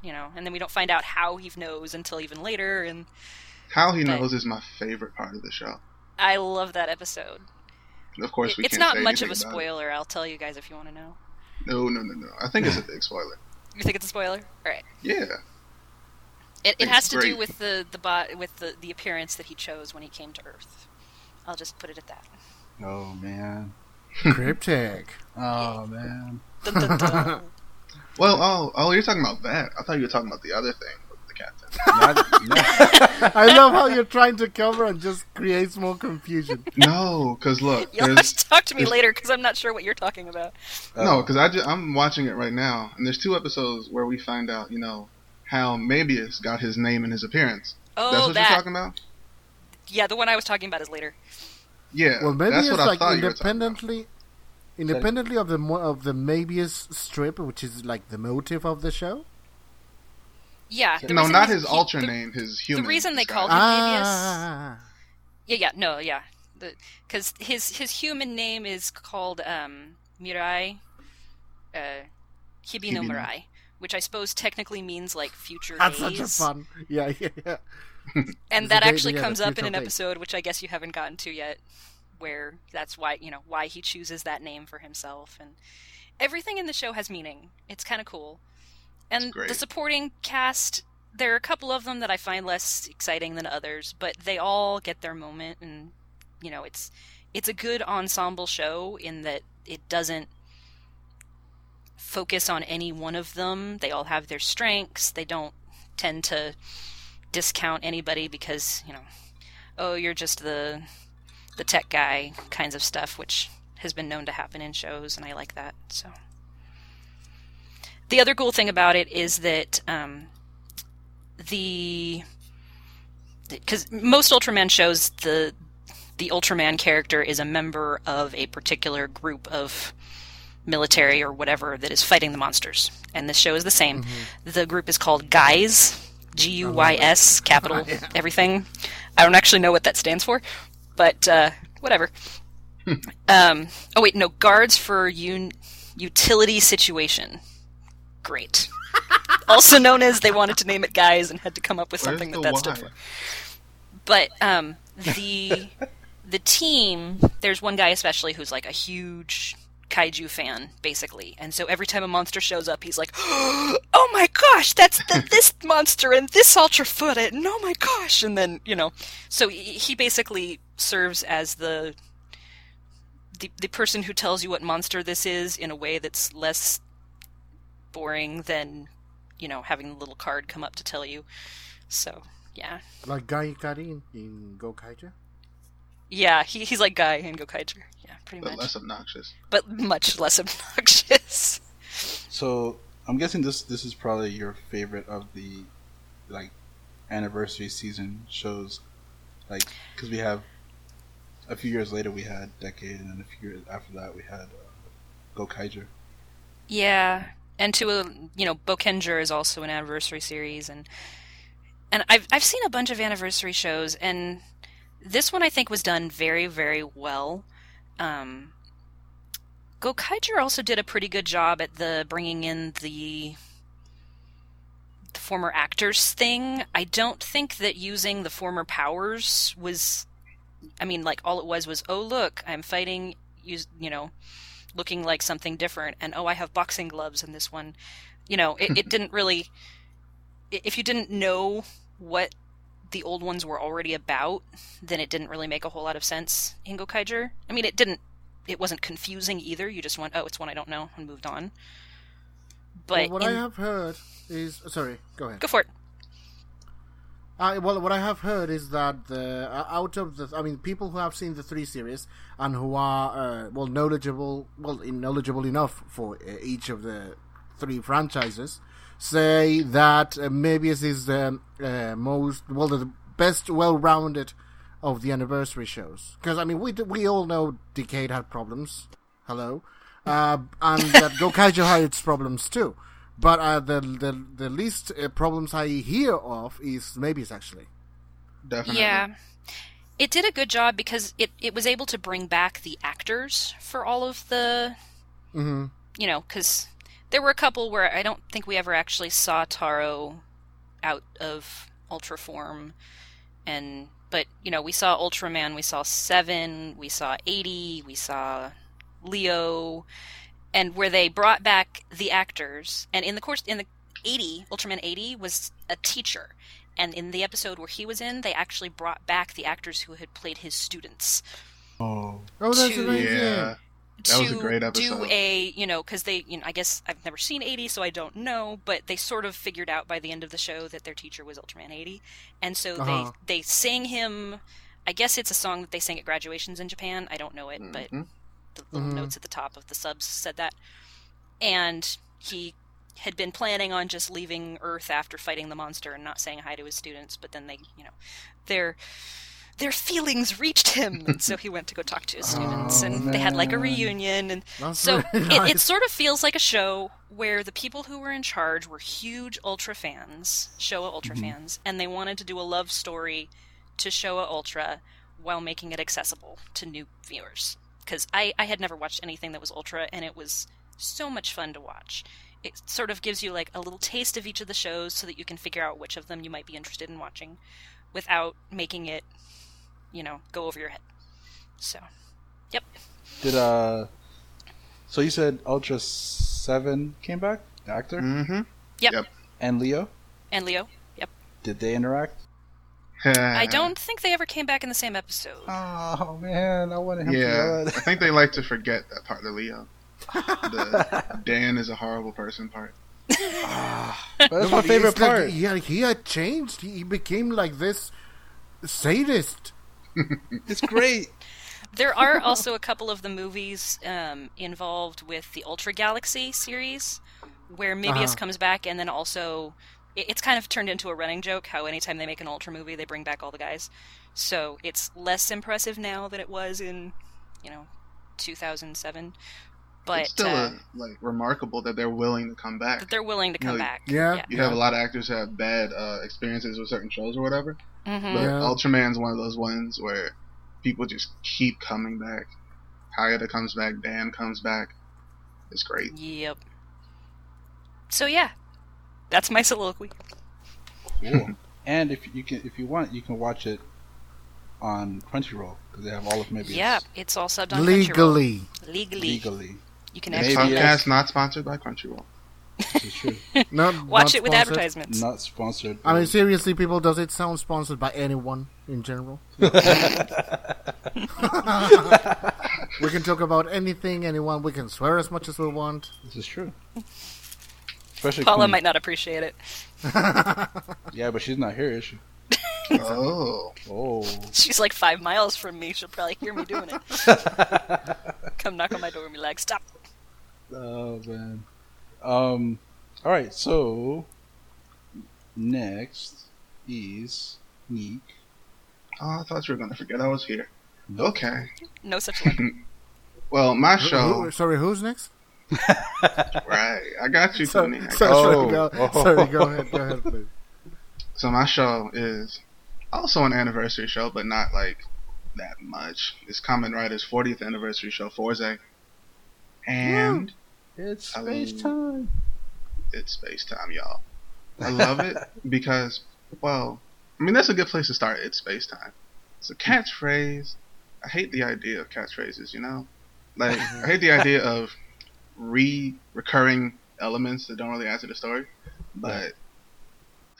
you know, and then we don't find out how he knows until even later. And How he knows is my favorite part of the show. I love that episode. Of course, we it's not much of a anything about it. spoiler. I'll tell you guys if you want to know. No, no, no, no. I think it's a big spoiler. You think it's a spoiler? All right. Yeah. It, it has to do with the the bot with the the appearance that he chose when he came to Earth. I'll just put it at that. Oh man, Cryptic. Oh man. Dun, dun, dun. Well, oh, oh, you're talking about that. I thought you were talking about the other thing with the captain. Not, no. I love how you're trying to cover and just creates more confusion. no, because look, You'll have to talk to me later because I'm not sure what you're talking about. no, because I ju- I'm watching it right now, and there's two episodes where we find out, you know, how Mebius got his name and his appearance. Oh, That's what that. you're talking about. Yeah, the one I was talking about is later. Yeah, Well, maybe that's it's what I like thought you were talking about. independently, independently of the mo- of the Mabius strip, which is like the motive of the show. Yeah. the No, not his he- ultra the- name, his human. The reason they disguise. called him- Ah, Yeah, yeah, no, yeah. Because his his human name is called um, Mirai, uh, Hibino Hibino. Mirai, which I suppose technically means like future that's days. such a fun. Yeah, yeah, yeah. and that actually comes up in an episode which I guess you haven't gotten to yet, where that's why you know why he chooses that name for himself, and everything in the show has meaning. It's kind of cool, and the supporting cast. There are a couple of them that I find less exciting than others, but they all get their moment, and you know it's it's a good ensemble show in that it doesn't focus on any one of them. They all have their strengths. They don't tend to discount anybody because you know oh you're just the the tech guy kinds of stuff which has been known to happen in shows and i like that so the other cool thing about it is that um, the because most ultraman shows the the ultraman character is a member of a particular group of military or whatever that is fighting the monsters and this show is the same the group is called guys G U Y S, capital everything. I don't actually know what that stands for, but uh, whatever. um, oh wait, no, guards for un- utility situation. Great. also known as they wanted to name it guys and had to come up with something that that stood for. But um, the the team, there's one guy especially who's like a huge kaiju fan, basically, and so every time a monster shows up, he's like, "Oh my gosh, that's the, this monster and this ultra foot, and oh my gosh!" And then you know, so he he basically serves as the the the person who tells you what monster this is in a way that's less boring than you know having the little card come up to tell you. So yeah, like Guy Ikari in Gokaiger. Yeah, he, he's like Guy in Gokaiger. Yeah, pretty but much, less obnoxious. but much less obnoxious. So I'm guessing this this is probably your favorite of the like anniversary season shows, like because we have a few years later we had Decade, and then a few years after that we had uh, Gokaiger. Yeah, and to a you know, Boukenger is also an anniversary series, and and I've I've seen a bunch of anniversary shows, and this one I think was done very very well. Um, Gokaiger also did a pretty good job at the bringing in the the former actors thing. I don't think that using the former powers was. I mean, like all it was was, oh look, I'm fighting. Use you know looking like something different and oh i have boxing gloves in this one you know it, it didn't really. If you didn't know what the old ones were already about then it didn't really make a whole lot of sense in gokaiger i mean it didn't it wasn't confusing either you just went oh it's one i don't know and moved on but well, what in- I have heard is sorry. Go ahead. go for it Uh, well, what I have heard is that the uh, out of the, I mean, people who have seen the three series and who are uh, well knowledgeable, well knowledgeable enough for uh, each of the three franchises, say that uh, Mebius is the uh, most well the best well-rounded of the anniversary shows. Because I mean, we d- we all know Decade had problems. Hello, uh, and that Gokaiger had its problems too. But uh, the the the least uh, problems I hear of is Mebius actually. Definitely. Yeah. It did a good job because it, it was able to bring back the actors for all of the, hmm you know, because there were a couple where I don't think we ever actually saw Taro out of Ultra form. And, but, you know, we saw Ultraman, we saw Seven, we saw 80, we saw Leo, and where they brought back the actors. And in the course, in the 80, Ultraman 80 was a teacher. And in the episode where he was in, they actually brought back the actors who had played his students. Oh, Oh, that's To- amazing. Yeah. That to was a great do episode. a you know because they you know I guess I've never seen 80 so I don't know but they sort of figured out by the end of the show that their teacher was Ultraman 80 and so Uh-huh. they they sang him I guess it's a song that they sang at graduations in Japan I don't know it but Mhm. the little Mhm. notes at the top of the subs said that and he had been planning on just leaving Earth after fighting the monster and not saying hi to his students but then they you know their their feelings reached him and so he went to go talk to his students Oh, and they had like a reunion and That's so very it, it sort of feels like a show where the people who were in charge were huge Ultra fans, Showa Ultra Mm-hmm. fans, and they wanted to do a love story to Showa Ultra while making it accessible to new viewers. Because I, I had never watched anything that was Ultra, and it was so much fun to watch. It sort of gives you like a little taste of each of the shows so that you can figure out which of them you might be interested in watching without making it, you know, go over your head. So, yep. Did uh? So you said Ultra Seven came back, the actor, Mm-hmm. Yep. Yep. and Leo. And Leo. Yep. Did they interact? I don't think they ever came back in the same episode. Oh man, I wanted him Yeah, to I think they like to forget that part of Leo. The Dan is a horrible person part. Ah, that's No, my favorite it's like, part. yeah, he had changed. He he became like this sadist. It's great. There are also a couple of the movies um, involved with the Ultra Galaxy series, where Mebius Uh-huh. comes back, and then also it- it's kind of turned into a running joke how anytime they make an Ultra movie, they bring back all the guys. So it's less impressive now than it was in, you know, 2007. But it's still uh, uh, like remarkable that they're willing to come back. that they're willing to come No, back. yeah. You have a lot of actors who have bad uh, experiences with certain shows or whatever, hmm but Yeah. Ultraman's one of those ones where people just keep coming back. Hayata comes back, Dan comes back. It's great. Yep. So yeah, that's my soliloquy. Cool. and if you can, if you want, you can watch it on Crunchyroll because they have all of Mebius Yeah, it's all subbed on Crunchyroll. Legally. Legally, legally. you can Maybe actually Podcast not sponsored by Crunchyroll. This is true. watch Not, not it with sponsored. advertisements. Not sponsored. I mean, seriously, people, does it sound sponsored by anyone in general? we can talk about anything, anyone. We can swear as much as we want. this is true. Especially Paula Queen. might not appreciate it. Yeah, but she's not here, is she? Oh, Oh. She's like five miles from me. She'll probably hear me doing it. Come knock on my door and be like, "Stop!" Oh man. Um. All right. So next is Nick. oh, I thought you were gonna forget I was here. Okay. No such luck. Well, my Who- show, who- sorry, who's next? right? I got you, Tony. I got so- Oh. sorry, go, Oh. sorry, go ahead, go ahead, please. So my show is also an anniversary show, but not like that much. It's Kamen Rider's 40th anniversary show, Fourze, and It's space time. it's space time, y'all. I love it because, well, I mean that's a good place to start. It's space time. It's a catchphrase. I hate the idea of catchphrases. You know, like I hate the idea of re recurring elements that don't really add to the story. But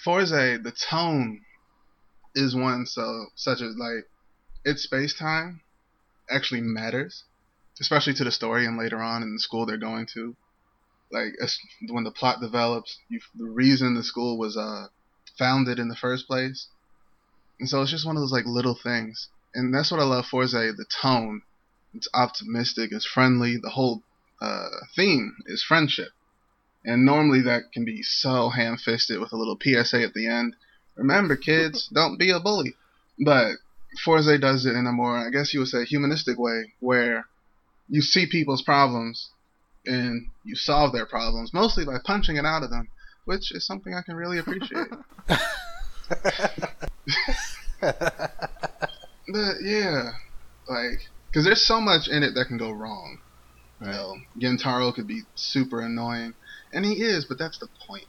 Fourze, the tone is one so such as like it's space time actually matters, especially to the story and later on in the school they're going to like as, when the plot develops, you, the reason the school was uh, founded in the first place, and so it's just one of those like little things, and that's what I love Fourze. The tone, it's optimistic, it's friendly. The whole uh, theme is friendship, and normally that can be so ham-fisted with a little PSA at the end. Remember, kids, don't be a bully. But Fourze does it in a more, I guess you would say, humanistic way, where you see people's problems and you solve their problems mostly by punching it out of them, which is something I can really appreciate. but yeah, like because there's so much in it that can go wrong. You know, Gentaro could be super annoying, and he is, but that's the point,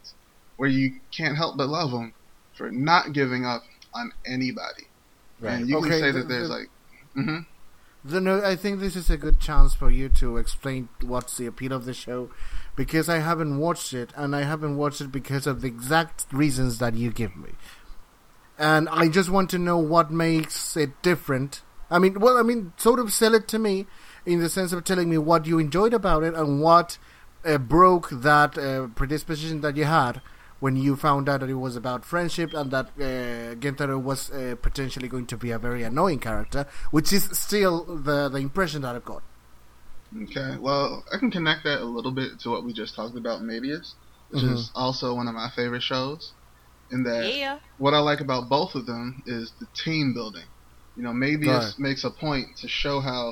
where you can't help but love him for not giving up on anybody. Right. And you Okay, can say the- that there's the- like, hmm Then I think this is a good chance for you to explain what's the appeal of the show, because I haven't watched it, and I haven't watched it because of the exact reasons that you give me. And I just want to know what makes it different I mean, well, I mean, sort of sell it to me in the sense of telling me what you enjoyed about it and what uh, broke that uh, predisposition that you had when you found out that it was about friendship and that uh, Gentaro was uh, potentially going to be a very annoying character, which is still the the impression that I've got. Okay, well, I can connect that a little bit to what we just talked about, Mebius, which Mhm. is also one of my favorite shows. In that, Yeah. what I like about both of them is the team building. You know, Mebius Right. makes a point to show how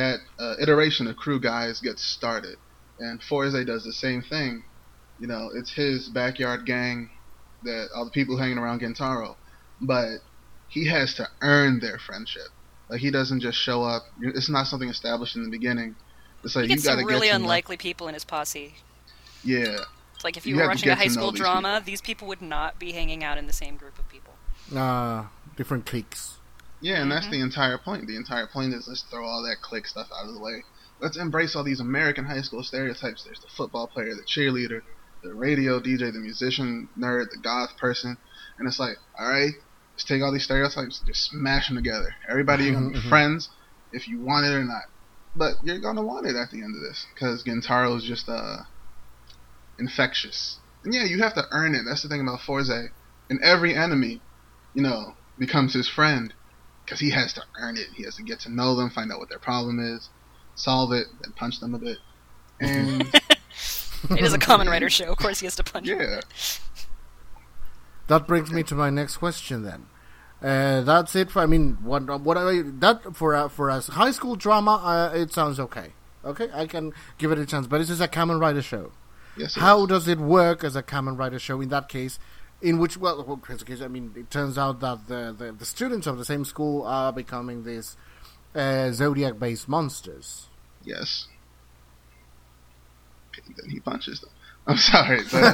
that uh, iteration of crew guys gets started, and Fourze does the same thing. You know, it's his backyard gang that all the people hanging around Gentaro, but he has to earn their friendship. Like he doesn't just show up. It's not something established in the beginning. It's like He you gets got to some get really to know- unlikely people in his posse. Yeah, It's like if You you, were to watching a high school these drama, these people would not be hanging out in the same group of people. Uh, different cliques. yeah, and that's Mhm. the entire point. The entire point is let's throw all that clique stuff out of the way. Let's embrace all these American high school stereotypes. There's the football player, the cheerleader, the radio DJ, the musician nerd, the goth person, and it's like, all right, let's take all these stereotypes, just smash them together. Everybody gonna be Mhm, mhm. friends if you want it or not. But you're gonna want it at the end of this because Gentaro is just uh infectious. And yeah, you have to earn it. That's the thing about Fourze. And every enemy, you know, becomes his friend because he has to earn it. He has to get to know them, find out what their problem is, solve it, then punch them a bit. And It is a Kamen Rider show. Of course, he has to punch. yeah, That brings me to my next question then. Uh, that's it for. I mean, what what I that for a, for a high school drama, uh, it sounds okay. Okay, I can give it a chance. But this is a Kamen Rider show. yes. it How is. does it work as a Kamen Rider show in that case? In which, well, well, in this case, I mean, it turns out that the, the, the students of the same school are becoming these uh, zodiac-based monsters. Yes. Then he punches them. I'm sorry, but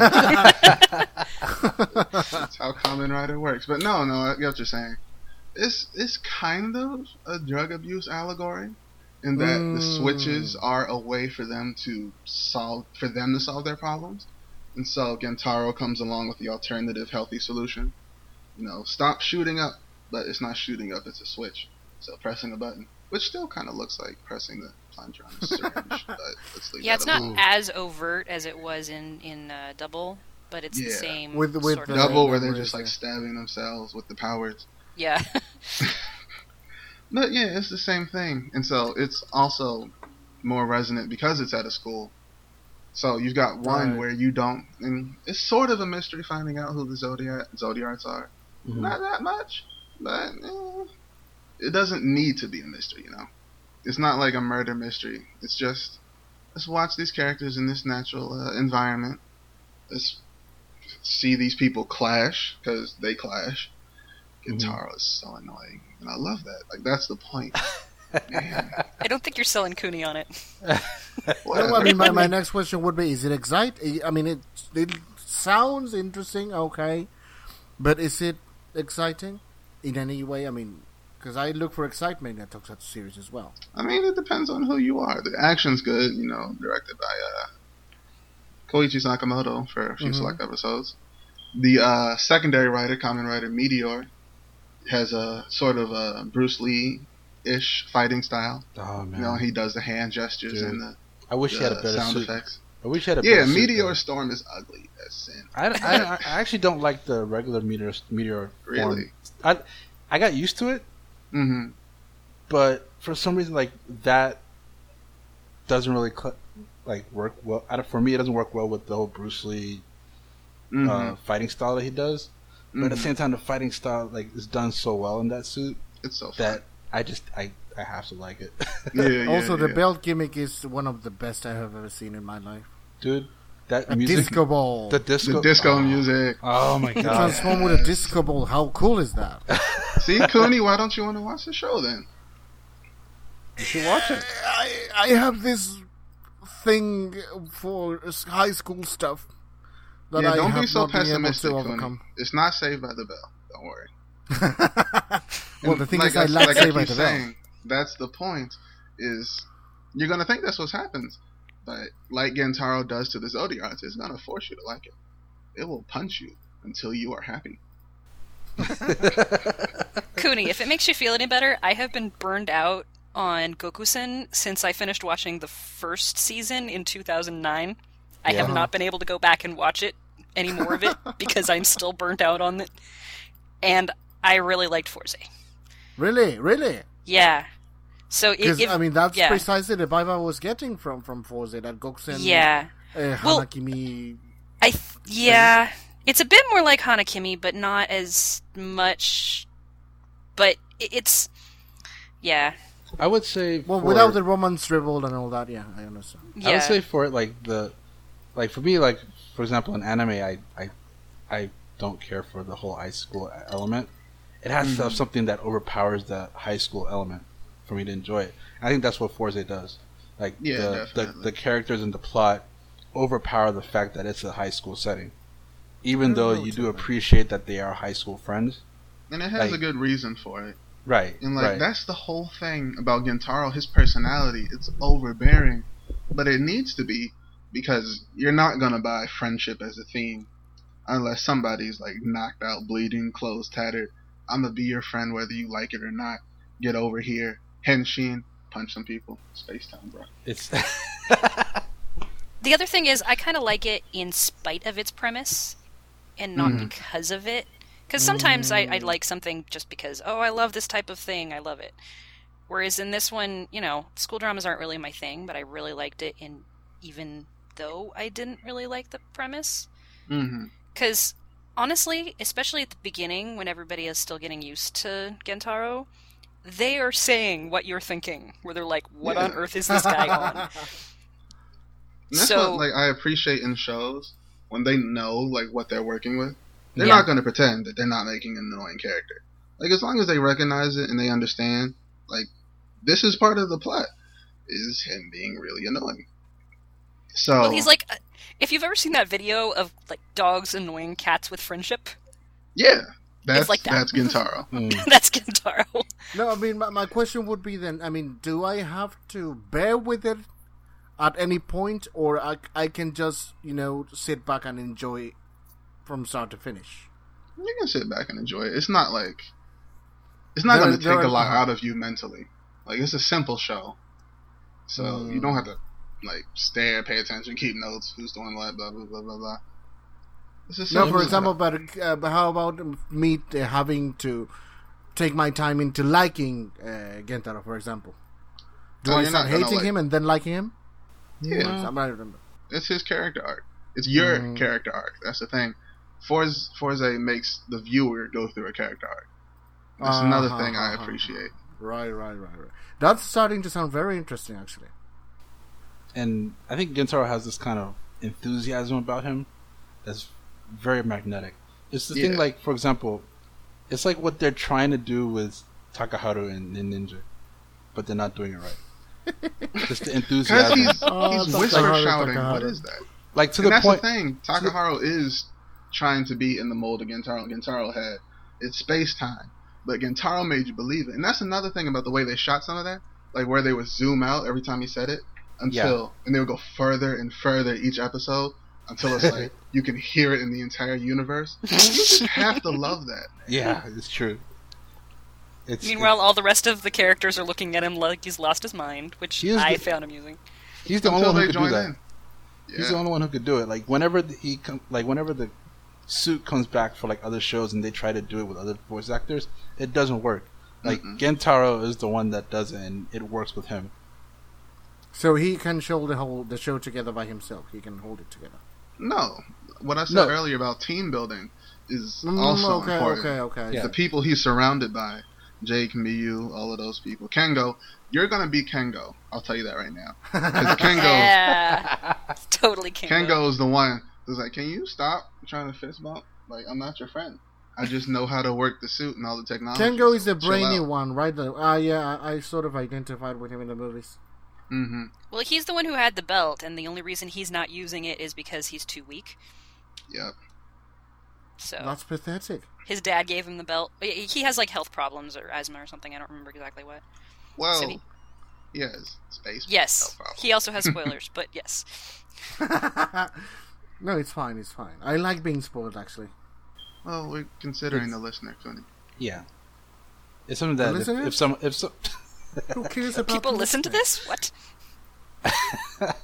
that's how Kamen Rider works. But no, no, I get what you're saying. It's it's kind of a drug abuse allegory, in that the Mm. switches are a way for them to solve for them to solve their problems, and so Gentaro comes along with the alternative healthy solution. You know, stop shooting up, but it's not shooting up; it's a switch. So pressing a button, which still kind of looks like pressing the plunger on a syringe. but let's leave Yeah, it's not alone. as overt as it was in in uh, Double, but it's the same With- with sort the- of. double where they're just like it? stabbing themselves with the powers. Yeah, But yeah, it's the same thing, and so it's also more resonant because it's at a school. So you've got one Right. where you don't, and it's sort of a mystery finding out who the zodiac zodiacs are. Mhm. Not that much, but eh, it doesn't need to be a mystery, you know. It's not like a murder mystery. It's just let's watch these characters in this natural uh, environment. Let's see these people clash because they clash. Mhm. Gentaro is so annoying, and I love that. Like that's the point. Man, I don't think you're selling Cooney on it. Well, I mean, my, my next question would be: Is it excite? I mean, it it sounds interesting, okay, but is it exciting in any way? I mean, because I look for excitement in a Tokusatsu series as well. I mean, it depends on who you are. The action's good, you know, directed by uh, Koichi Sakamoto for a few Mhm. select episodes. The uh, secondary writer, Kamen Rider Meteor, has a sort of a Bruce Lee ish fighting style. Oh man, You know, he does the hand gestures Dude. and the, I wish he had a better sound suit. effects. I wish he had a Yeah, better suit, Meteor though. Storm is ugly as sin. I, I, I actually don't like the regular meteor meteor form. Really? I I got used to it, hmm but for some reason, like that doesn't really cl- like work well. I don't, for me, it doesn't work well with the whole Bruce Lee hmm uh, fighting style that he does. But at the Mhm. same time, the fighting style like is done so well in that suit it's so fun. that I just I I have to like it. yeah, yeah, also, the belt gimmick is one of the best I have ever seen in my life. dude. That A music, disco ball. the disco, the disco oh, music. Oh my You god! transform with a disco ball. How cool is that? See, Cooney, why don't you want to watch the show then? you should watch it. I I have this thing for high school stuff that yeah, I don't have be so not been able pessimistic, to Cooney. It's not Saved by the Bell. Don't worry. well, the thing like is, I I, like like Saved by keep the Bell. saying, That's the point. Is you're gonna think that's what happens, but like Gentaro does to the Zodiacs, it's gonna force you to like it. It will punch you until you are happy. Cooney, if it makes you feel any better, I have been burned out on Gokusen since I finished watching the first season in 2009. I have not been able to go back and watch it any more of it because I'm still burnt out on it. And I really liked Fourze. Really, really. Yeah. So if, if I mean, that's yeah. precisely the vibe I was getting from from Fourze. That Gokusen, yeah, uh, Well- I th- yeah, it's a bit more like Hanakimi, but not as much. But it's yeah, I would say Well, for- without the romance dribbled and all that, yeah, I understand. yeah. I would say for it like the like for me like for example in anime I I I don't care for the whole high school element. It has to mm-hmm. have something that overpowers the high school element for me to enjoy it. I think that's what Fourze does. Like Yeah, the, the the characters and the plot overpower the fact that it's a high school setting. Even though you do appreciate that they are high school friends. And it has Like- a good reason for it. Right. And like right. that's the whole thing about Gentaro, his personality. It's overbearing. But it needs to be because you're not gonna buy friendship as a theme unless somebody's like knocked out, bleeding, clothes tattered. I'm gonna be your friend whether you like it or not. Get over here. Henshin, punch some people. Space time, bro. It's The other thing is, I kind of like it in spite of its premise, and not Mhm. because of it. Because sometimes I, I like something just because, oh, I love this type of thing, I love it. Whereas in this one, you know, school dramas aren't really my thing, but I really liked it, in even though I didn't really like the premise. Mm-hmm. Because honestly, especially at the beginning, when everybody is still getting used to Gentaro, they are saying what you're thinking. Where they're like, "What on earth is this guy on?" And that's So- what like I appreciate in shows when they know like what they're working with. They're Yeah. not going to pretend that they're not making an annoying character. Like as long as they recognize it and they understand, like this is part of the plot, is him being really annoying. So Well, he's like, uh, if you've ever seen that video of like dogs annoying cats with friendship, yeah, that's like that. that's Gentaro. Mm. that's Gentaro. No, I mean, my, my question would be then, I mean, do I have to bear with it at any point, or I, I can just, you know, sit back and enjoy from start to finish? you can sit back and enjoy it. It's not like it's not going to take are- a lot out of you mentally. Like it's a simple show, so Mm. you don't have to like stare, pay attention, keep notes. Who's doing what? Blah blah blah blah blah. No, for example, but uh, but how about me uh, having to take my time into liking uh, Gentaro, for example? Do Oh, I start hating like- him and then liking him? Yeah, I'm not remember. it's his character arc. It's your Mm. character arc. That's the thing. Fourze Fourze makes the viewer go through a character arc. That's Uh, another huh, thing huh, I appreciate. Right, right, right, right. That's starting to sound very interesting, actually. and I think Gentaro has this kind of enthusiasm about him that's very magnetic. It's the thing, like for example, it's like what they're trying to do with Takaharu and, and Ninja, but they're not doing it right. Just the enthusiasm, he's, Oh, he's Takaharu, whisper shouting. Takaharu. What is that? like to and the that's point. the thing. Takaharu is trying to be in the mold of Gentaro. Gentaro had it's space time, but Gentaro made you believe it. And that's another thing about the way they shot some of that, like where they would zoom out every time he said it until, and they would go further and further each episode until it's like you can hear it in the entire universe. you just have to love that. Yeah, it's true. It's Meanwhile, all the rest of the characters are looking at him like he's lost his mind, which I the- found amusing. he's the only one who could do that. in. He's the only one who could do it. Like whenever the, he com- like whenever the suit comes back for like other shows and they try to do it with other voice actors, it doesn't work. Like Mm-mm. Gentaro is the one that does it, and it works with him. So he can hold the whole the show together by himself. He can hold it together. No, what I said No. earlier about team building is Mm, also okay, important. okay, okay. Yeah. the people he's surrounded by, Jake, Miyu, all of those people. Kengo, you're gonna be Kengo. I'll tell you that right now. 'Cause Kengo, Yeah, totally Kengo. Kengo is the one who's like, "Can you stop trying to fist bump? Like, I'm not your friend. I just know how to work the suit and all the technology." Kengo is the brainy one, right? The- Ah, yeah, I, I sort of identified with him in the movies. Mm-hmm. Well, he's the one who had the belt, and the only reason he's not using it is because he's too weak. Yep. So That's pathetic. His dad gave him the belt. He he has like health problems or asthma or something. I don't remember exactly what. Well, So he- yes, space. Yes, he also has spoilers, but yes. no, it's fine. It's fine. I like being spoiled, actually. Well, we're considering the listener, Cooney. Yeah, it's something that if, listener? if some if some Who cares about People the listen to this? What?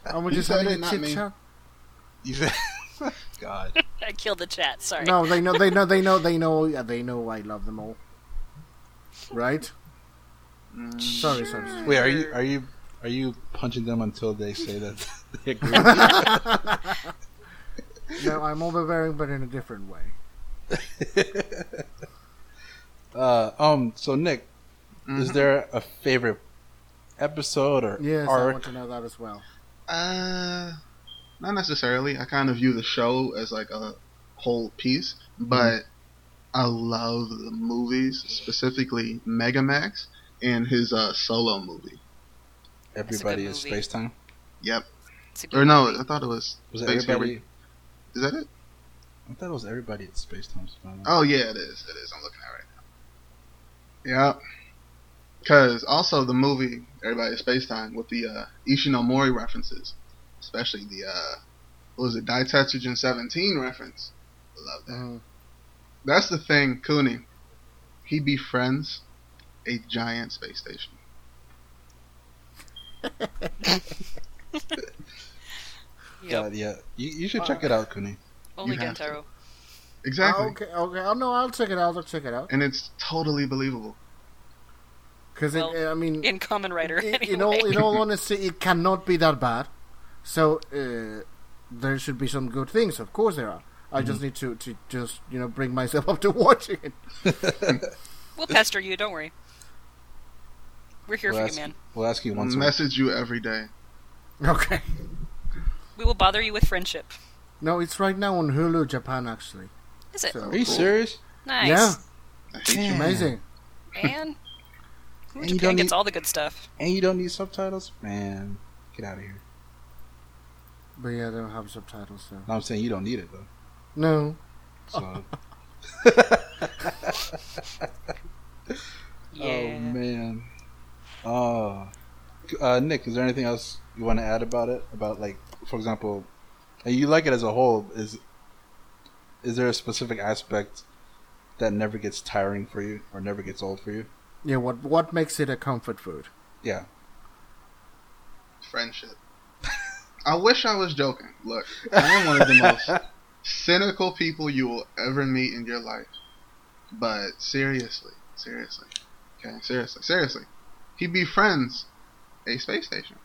And we're You just said having a chit chat. you said, God, I killed the chat. Sorry. No, they know, they know, they know, they know, yeah, they know I love them all. Right? Mm, Sorry, sorry. sorry. wait, are you are you are you punching them until they say that they agree? No, I'm overbearing, but in a different way. uh, um. So Nick, is mhm. there a favorite episode or Yes, I want to know that as well. Uh, not necessarily. I kind of view the show as like a whole piece, but I love the movies, specifically Megamax and his uh, solo movie. Everybody is movie. space time. Yep. It's a good Or no, movie. I thought it was. Was it Space everybody? Harrier. Is that it? I thought it was everybody at space time. Oh yeah, it is. It is. I'm looking at it right now. Yep. Because also the movie Everybody Space Time with the uh, Ishinomori references, especially the uh, what was it Daitetsujin 17 reference. Love that. Mhm. That's the thing, Cooney. He befriends a giant space station. Yep. God, yeah. You, you should check it out, Cooney. Only You have. Gentaro. Exactly. Oh, okay, okay. Oh no, I'll check it out. I'll check it out. And it's totally believable. Because Well, I mean, In Kamen Rider, in, anyway. in all in all honesty, it cannot be that bad. So uh, there should be some good things. Of course, there are. I just need to, to just you know bring myself up to watching it. We'll pester you, don't worry. We're here We'll for ask, you, man. we'll ask you once. a week. Message you every day. Okay. We will bother you with friendship. No, it's right now on Hulu Japan actually. Is it? So- Are you Cool. serious? Nice. Yeah, I hate you. Yeah. amazing. Man. Ooh, And you Japan don't gets need- all the good stuff. And you don't need subtitles, man. Get out of here. But yeah, they don't have subtitles so. No, I'm saying you don't need it though. No. So. Yeah. Oh man. Oh. Uh, Nick, is there anything else you want to add about it? About like, for example, you like it as a whole. Is is there a specific aspect that never gets tiring for you or never gets old for you? Yeah, what what makes it a comfort food? Yeah. Friendship. I wish I was joking. Look, I am one of the most cynical people you will ever meet in your life. But seriously, seriously, okay, seriously, seriously, he befriends a space station.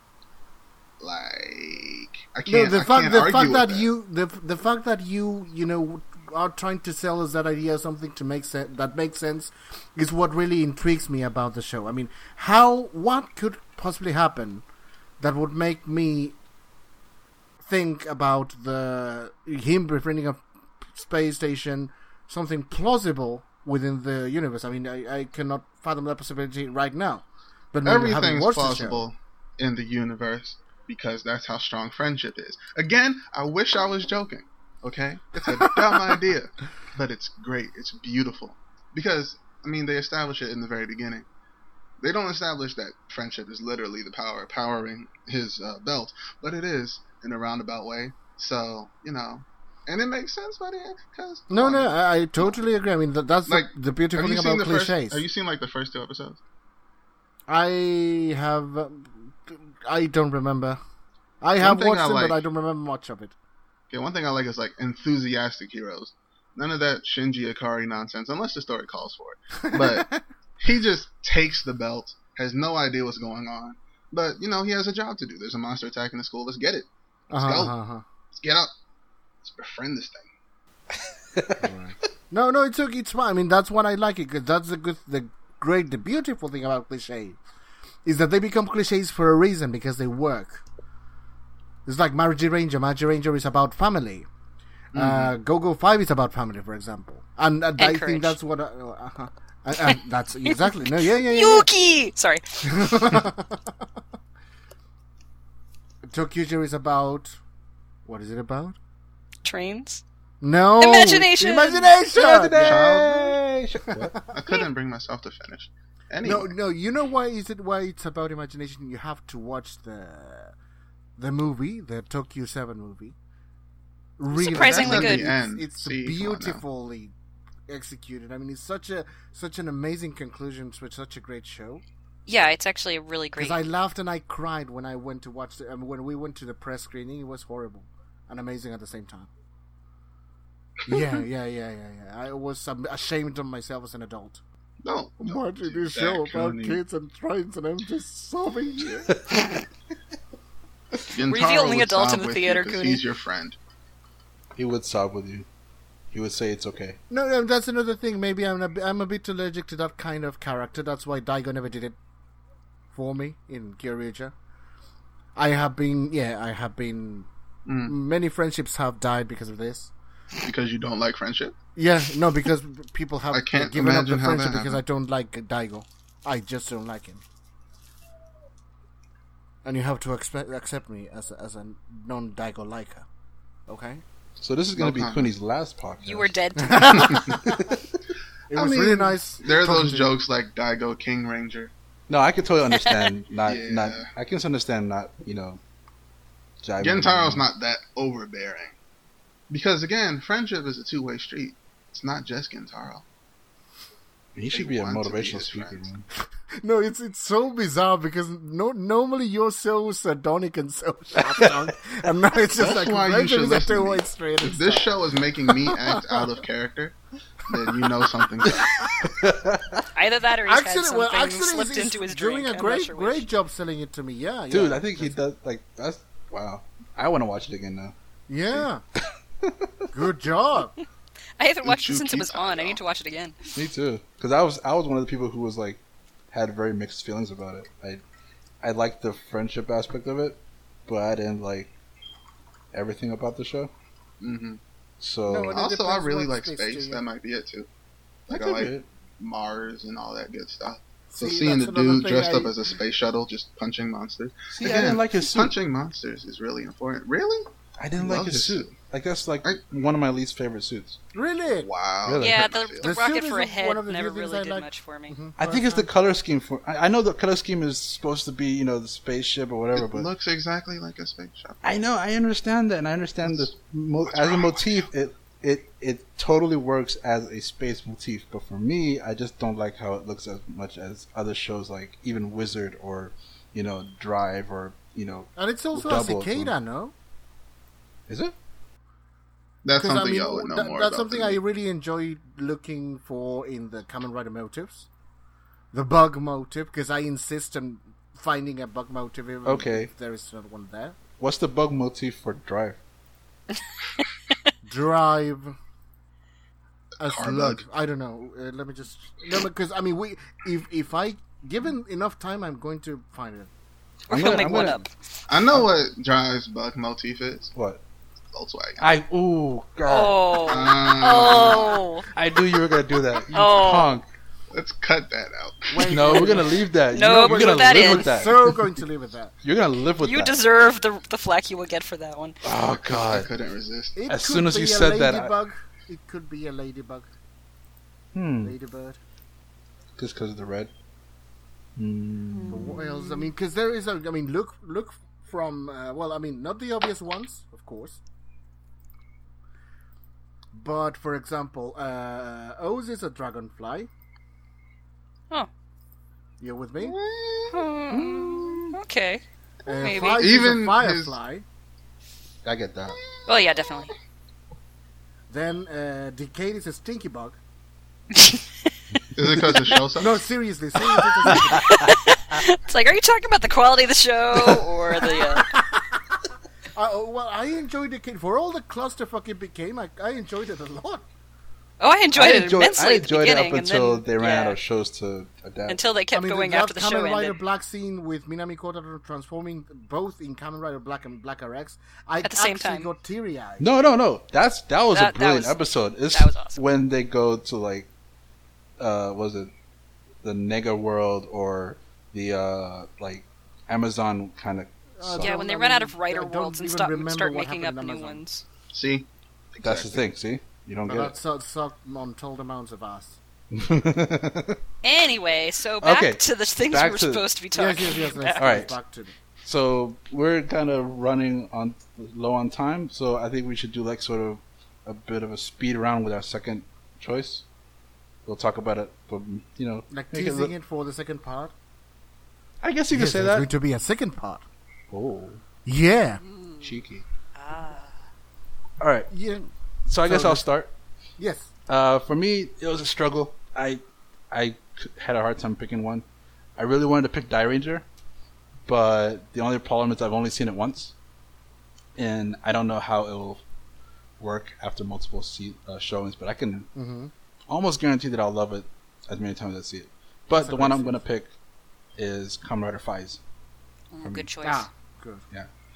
Like I can't. the I fact can't the fact that, that you the the fact that you you know are trying to sell us that idea of something to make sense that makes sense is what really intrigues me about the show. I mean, how what could possibly happen that would make me think about the him befriending a space station something plausible within the universe. I mean, I, I cannot fathom that possibility right now. But Everything's the plausible in the universe because that's how strong friendship is. Again, I wish I was joking. Okay, it's a dumb idea, but it's great. It's beautiful because I mean they establish it in the very beginning. They don't establish that friendship is literally the power powering his uh, belt, but it is in a roundabout way. So you know, and it makes sense, buddy. Because No, no, I, I totally agree. I mean, that, that's Like, the, the beautiful thing about the first? cliches. Have you seen like the first two episodes? I have. uh, I don't remember. I have watched I it, but I don't remember much of it. Okay, one thing I like is like enthusiastic heroes. None of that Shinji Ikari nonsense, unless the story calls for it. But he just takes the belt, has no idea what's going on. But you know he has a job to do. There's a monster attacking the school. Let's get it. Let's Uh-huh, go. uh-huh, uh-huh. Let's get up. Let's befriend this thing. Right. No, no, it's okay. It's fine. I mean, that's what I like it because that's the good, the great, the beautiful thing about cliches is that they become cliches for a reason because they work. It's like Magiranger. Margie Ranger is about family. Uh, Go Go Five is about family, for example, and, and I courage. think that's what. I, uh-huh. And, and that's exactly no, yeah, yeah, yeah. yeah. Yuki! Sorry. ToQger is about. What is it about? Trains? No, Imagination! Imagination. Imagination! I couldn't bring myself to finish. Anyway, No, no. You know why is it? Why it's about imagination? You have to watch the the movie, the Tokyo Seven movie. Really, Surprisingly good. the end. It's See, come on now. beautifully executed. I mean, it's such a such an amazing conclusion to such a great show. Yeah, it's actually a really great. Because I laughed and I cried when I went to watch the. I mean, when we went to the press screening, it was horrible and amazing at the same time. yeah, yeah, yeah, yeah, yeah. I was um, ashamed of myself as an adult. No, I'm watching this show about Cooney. kids and trains, and I'm just sobbing here. Gentaro Were you the only adult in the theater, you 'cause Cooney? He's your friend. He would sob with you. He would say it's okay. no, no, that's another thing. Maybe I'm a, bi- I'm a bit allergic to that kind of character. That's why Daigo never did it for me in Kyoryuger. I have been, yeah, I have been. Mm. Many friendships have died because of this. Because you don't like friendship? Yeah, no, because people have I can't given up the imagine how that friendship because I don't like Daigo. I just don't like him. And you have to expect, accept me as a, as a non Daigo liker. Okay? So this is going No to be comment. Cooney's last podcast. you were dead. It I was mean, really nice. There are those to you. jokes like Daigo King Ranger. No, I can totally understand. Not, Yeah. not. I can understand. Not, you know. jiving. Gentaro's not that overbearing. Because again, friendship is a two way street. It's not just Gentaro. He should be a want to be motivational speaker. Man. No, it's it's so bizarre because no, normally you're so sardonic and so sharp and now it's just That's like why you should is a listen to two-way me. street. and If this stuff. show is making me act out of character, then you know something. up. Either that or he's had something well, actually, slipped he's, he's into his drink. doing a I'm not great, sure great job selling it to me. Yeah, yeah. Dude, I think he does. Like that's wow. I want to watch it again now. Yeah. Good job. I haven't watched it since it was on. I need to watch it again. Me too. Because I was I was one of the people who was like had very mixed feelings about it. I I liked the friendship aspect of it, but I didn't like everything about the show. Mm-hmm. So No, Also, I really like space space. to you. That might be it too. Like I like it. Mars and all that good stuff. So See, seeing the dude dressed I- up as a space shuttle just punching monsters. See, I didn't like his suit. Punching monsters is really important. Really? I didn't Love like his his suit. suit. Like that's like I- one of my least favorite suits. Really? Wow. Really? Yeah, the, feelings. the The rocket suit for a head one of the never really I did like. much for me. Mhm. I think it's the color scheme for. I, I know the color scheme is supposed to be you know the spaceship or whatever, but It but looks exactly like a spaceship. I know I understand that, and I understand the mo- as a motif. It it it totally works as a space motif, but for me, I just don't like how it looks as much as other shows like even Wizard or you know Drive or you know And it's also a Double, cicada, no? is it? That's 'Cause, something I mean, y'all would know that- more that's about something I really enjoy looking for in the Kamen Rider motives. The bug motive, because I insist on finding a bug motive even Okay. if there is not one there. What's the bug motif for Drive? Drive. A Car slug. bug. I don't know. Uh, let me just no, because I mean, we if if I given enough time, I'm going to find it. We're I'm gonna, gonna- make I'm one gonna- up. I know what drives bug motif is. What? Volkswagen. I ooh God! Oh, Um, oh, I knew you were gonna do that. You Oh. punk! Let's cut that out. Wait, No, we're gonna leave that. No, you're, we're gonna put that live in. with that. so going to leave it there. You're gonna live with you that. deserve the the flack you will get for that one. oh I God! couldn't resist. It As soon as you said that, I- ladybug. It could be a ladybug, Hmm. ladybird. Just because of the red. Hmm. But what else? I mean, because there is a. I mean, look, look from. Uh, well, I mean, not the obvious ones, of course. But for example, uh, Oz is a dragonfly. Oh. You with me? Hmm, okay. Uh, Maybe. Faiz is Even a his- firefly. I get that. Well, yeah, definitely. Then uh, Decade is a stinky bug. Is it because the show sucks? No, seriously, seriously. it's a stinky bug. It's like, are you talking about the quality of the show or the? Uh... Uh, oh, well, I enjoyed Decade for all the clusterfuck it became. I, I enjoyed it a lot. Oh, I enjoyed I it enjoyed, immensely I at the enjoyed it beginning, up until then they ran yeah, out of shows to adapt. until they kept I mean, going that after the Kamen show Rider ended. Black scene with Minami Kotaro transforming both in Kamen Rider Black and Black RX, I At the same actually time. got teary eyed. no, no, no. That's that was That- a brilliant was- episode. It's that was awesome. when they go to like, uh, was it the Nega world or the uh like Amazon kind of? Uh, Yeah, when they I run out of writer I worlds and even stop, start making up new ones. See? That's the thing. See, you don't But get that sucked, sucked untold amounts of ass. it. Anyway, so back Okay, to the things back we were to- supposed to be talking yes, yes. about. All right. back to So we're kind of running on low on time, so I think we should do like sort of a bit of a speed round with our second choice. we'll talk about it. But you know, Like make it teasing look- it for the second part. I guess you could Yes, say there's going to be a second part. Oh, Yeah, cheeky. Ah. All right, yeah, so I guess I'll start. yes. Uh, for me, it was a struggle. I, I had a hard time picking one. I really wanted to pick Dairanger, but the only problem is I've only seen it once, and I don't know how it will work after multiple see- uh, showings. But I can hmm almost guarantee that I'll love it as many times as I see it. But That's the one I'm gonna pick is Kamen Rider Faiz. Oh, good choice. Ah, good.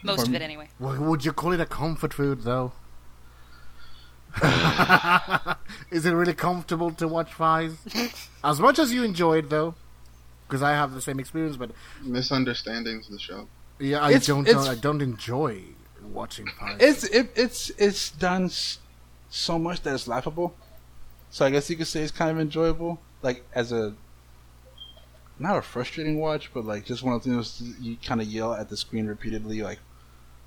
Most for of it, anyway. Well, would you call it a comfort food, though? Is it really comfortable to watch Faiz? As much as you enjoy it, though, because I have the same experience, but Misunderstandings of the show. yeah, I It's- don't. it's- I don't enjoy watching Faiz. It's it, it's it's done so much that it's laughable. So I guess you could say it's kind of enjoyable, like as a not a frustrating watch, but like just one of those you kind of yell at the screen repeatedly, like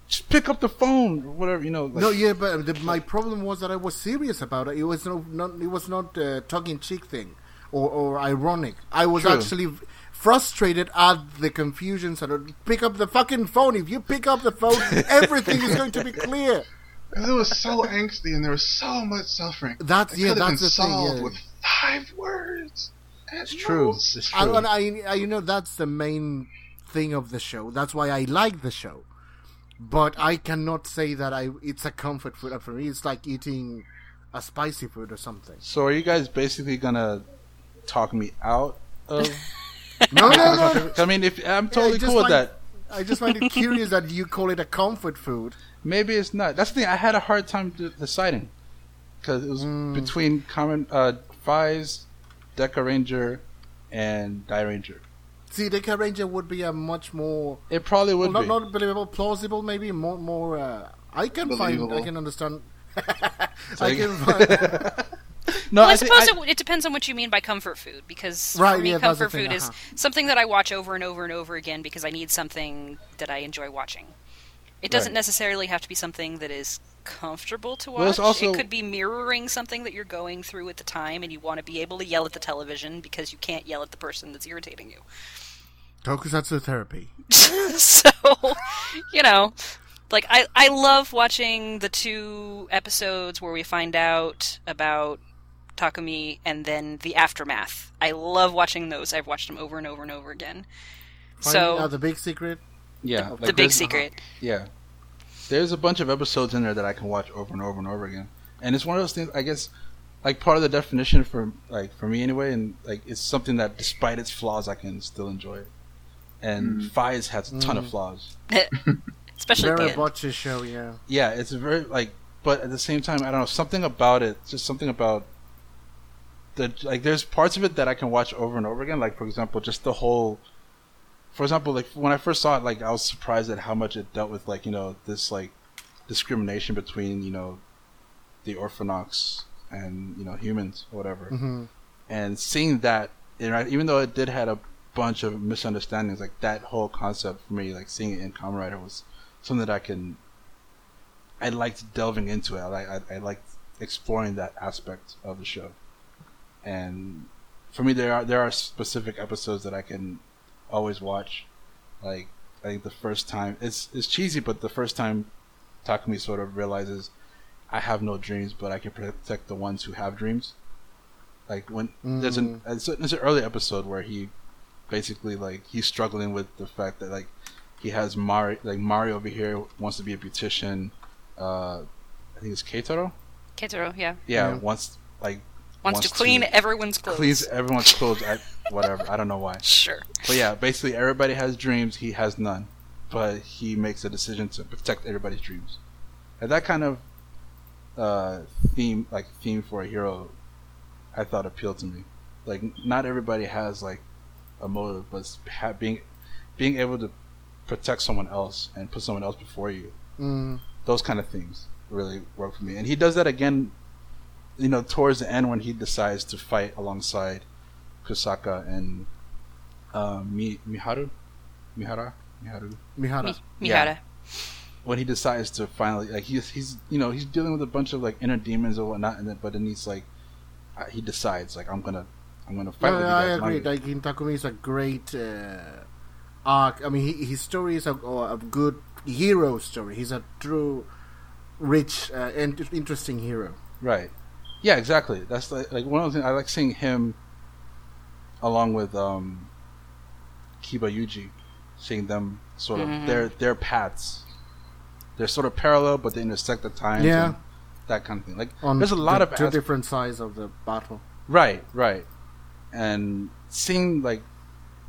just pick up the phone or whatever, you know. Like, no, yeah, but the, my problem was that I was serious about it. It was no, not. It was not a tongue cheek thing or, or ironic. I was True. actually frustrated at the confusion. So pick up the fucking phone. If you pick up the phone, everything is going to be clear. Because it was so angsty and there was so much suffering. That's It yeah. could have That's been the thing. solved Yeah. with five words. It's true. It's I, true. and I, I, you know, that's the main thing of the show. That's why I like the show. But I cannot say that I. It's a comfort food for me. It's like eating a spicy food or something. so are you guys basically gonna talk me out of? No, no, no. I mean, if I'm totally just cool with that. I just find it curious that you call it a comfort food. Maybe it's not. That's the thing. I had a hard time deciding because it was Mm. between Kamen uh, Faiz, Dekaranger, and Dairanger. See, Dekaranger would be a much more It probably would well, be. not, not believable, plausible, maybe more more. Uh, I can find, I can understand. I can find. no, Well, I, I, think suppose I- it, it depends on what you mean by comfort food, because Right, for me, yeah, that's the comfort thing, food is uh-huh. something that I watch over and over and over again because I need something that I enjoy watching. It doesn't Right. necessarily have to be something that is comfortable to watch. Well, also- It could be mirroring something that you're going through at the time, and you want to be able to yell at the television because you can't yell at the person that's irritating you. Oh, Tokusatsu therapy. so, you know, like I I love watching the two episodes where we find out about Takumi and then the aftermath. I love watching those. I've watched them over and over and over again. Finding so the big secret. Yeah, the like big there's- secret. Yeah, there's a bunch of episodes in there that I can watch over and over and over again, and it's one of those things. I guess, like part of the definition for like for me anyway, and like it's something that despite its flaws, I can still enjoy it. And Mm. Faiz has a ton of Mm. flaws. Especially at the Very end. botches show, yeah. Yeah, it's a very like, but at the same time, I don't know something about it. Just something about the like. There's parts of it that I can watch over and over again. Like for example, just the whole. For example, like when I first saw it, like I was surprised at how much it dealt with like you know this like discrimination between you know the Orphnoch and you know humans or whatever. Hmm and seeing that even though it did had a bunch of misunderstandings like that whole concept for me like seeing it in Kamen Rider was something that I can I liked delving into it. I, like- I, I liked exploring that aspect of the show. And for me there are there are specific episodes that I can always watch like I think the first time it's it's cheesy but the first time Takumi sort of realizes I have no dreams but I can protect the ones who have dreams like when there's an there's, a, there's an early episode where he basically like he's struggling with the fact that like he has Mario like Mario over here wants to be a beautician. Uh, I think it's Keitaro. Ketaro, yeah. Yeah, Yeah. wants like Wants, Wants to clean to everyone's clothes. cleans everyone's clothes. I, whatever. I don't know why. Sure. But yeah, basically everybody has dreams. He has none, but he makes a decision to protect everybody's dreams. And that kind of uh, theme, like theme for a hero, I thought appealed to me. Like not everybody has like a motive, but ha- being being able to protect someone else and put someone else before you, Mm. those kind of things really work for me. And he does that again, you know, towards the end when he decides to fight alongside Kusaka and uh, Mi- Miharu, Mihara, Miharu. Mihara. Mi- Yeah. When he decides to finally, like, he's he's you know he's dealing with a bunch of like inner demons or whatnot, and then but then he's like, uh, he decides like I'm gonna I'm gonna fight No, with you I guys. agree. I'm Like in Takumi is a great uh, arc. I mean, he, his story is a, a good hero story. He's a true, rich uh, and interesting hero. Right. Yeah, exactly. That's like, like one of the things I like seeing him along with um Kiba Yuji, seeing them sort of Mhm. their their paths. They're sort of parallel, but they intersect at times. Yeah. and that kind of thing. Like On there's a lot the of two as- different sides of the battle. right, right, and seeing like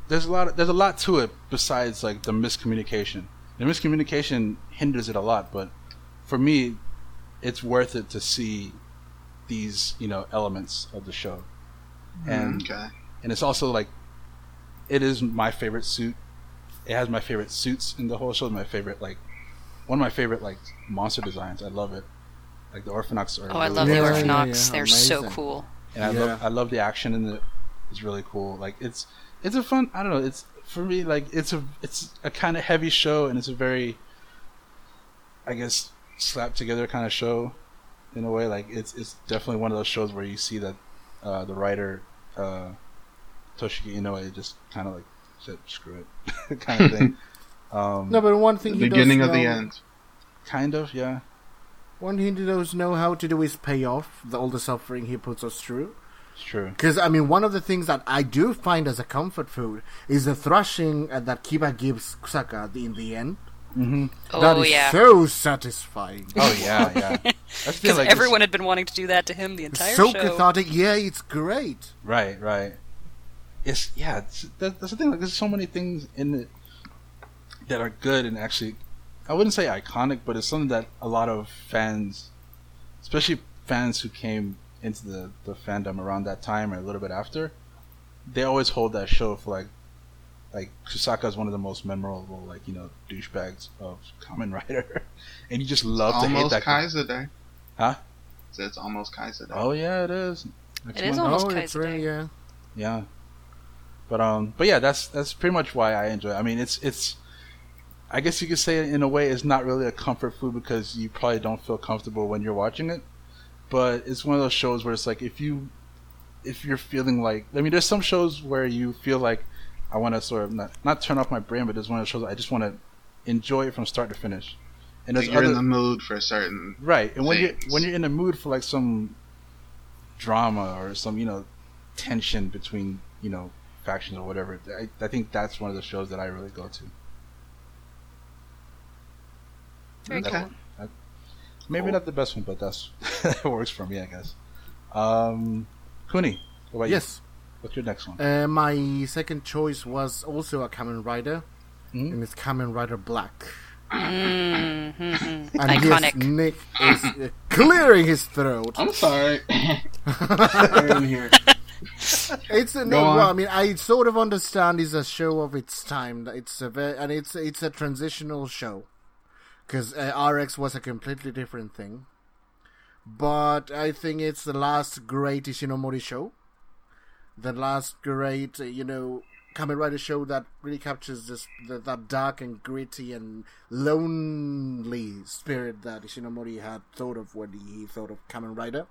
there's a lot of, there's a lot to it besides like the miscommunication. The miscommunication hinders it a lot, but for me, it's worth it to see these you know elements of the show, mm, and okay. and it's also like it is my favorite suit. It has my favorite suits in the whole show. My favorite like one of my favorite like monster designs. I love it. Like the Orphnoch are. Oh, I love Yeah, the yeah, Orphnoch. yeah, They're so cool. and I Yeah. love I love the action in it. It's really cool. Like it's it's a fun. I don't know. It's for me like it's a it's a kind of heavy show, and it's a very I guess slapped together kind of show in a way. Like it's it's definitely one of those shows where you see that uh, the writer uh, Toshiki Inoue just kind of like said screw it kind of thing. Um, No, but one The thing he beginning does of the end. kind of yeah. One thing he does know how to do is pay off the, all the suffering he puts us through. It's true. Because I mean, one of the things that I do find as a comfort food is the thrashing uh, that Kiba gives Kusaka in the end. Hmm Oh is yeah, so satisfying. Oh yeah, yeah. That's the thing, because like, it's- everyone had been wanting to do that to him the entire so show. So cathartic. Yeah, it's great. Right, right. It's yeah. It's, that, that's the thing. Like, there's so many things in it that are good and actually, I wouldn't say iconic, but it's something that a lot of fans, especially fans who came into the the fandom around that time or a little bit after, they always hold that show for like. Like Kusaka is one of the most memorable, like you know, douchebags of Kamen Rider, and you just love to hate that. guy. Kaixa Day. Huh? So it's almost Kaixa Day. Oh yeah, it is. It is month. almost oh, it's Kaixa really Day. yeah. Yeah. But um but yeah, that's that's pretty much why I enjoy it. I mean it's it's I guess you could say in a way it's not really a comfort food because you probably don't feel comfortable when you're watching it. But it's one of those shows where it's like if you if you're feeling like I mean there's some shows where you feel like I want to sort of not not turn off my brain, but just one of those shows I just want to enjoy it from start to finish. And Like there's you're other, in the mood for a certain. Right, and when you're when you're in the mood for like some drama or some you know tension between you know factions or whatever, I, I think that's one of the shows that I really go to. Okay. cool. Maybe Cool. not the best one, but that's that works for me, I guess. Um, Cooney, what about you? Yes. What's your next one? Uh, my second choice was also a Kamen Rider, Mhm. and it's Kamen Rider Black. Mm-hmm. And Iconic. yes, Nick is uh, clearing his throat. I'm sorry. I'm here. It's a, Go no. Well, I mean, I sort of understand it's a show of its time. It's a very, and it's it's a transitional show because uh, RX was a completely different thing. But I think it's the last great Ishinomori show, the last great, uh, you know, Kamen Rider show that really captures this the, that dark and gritty and lonely spirit that Ishinomori had thought of when he thought of Kamen Rider.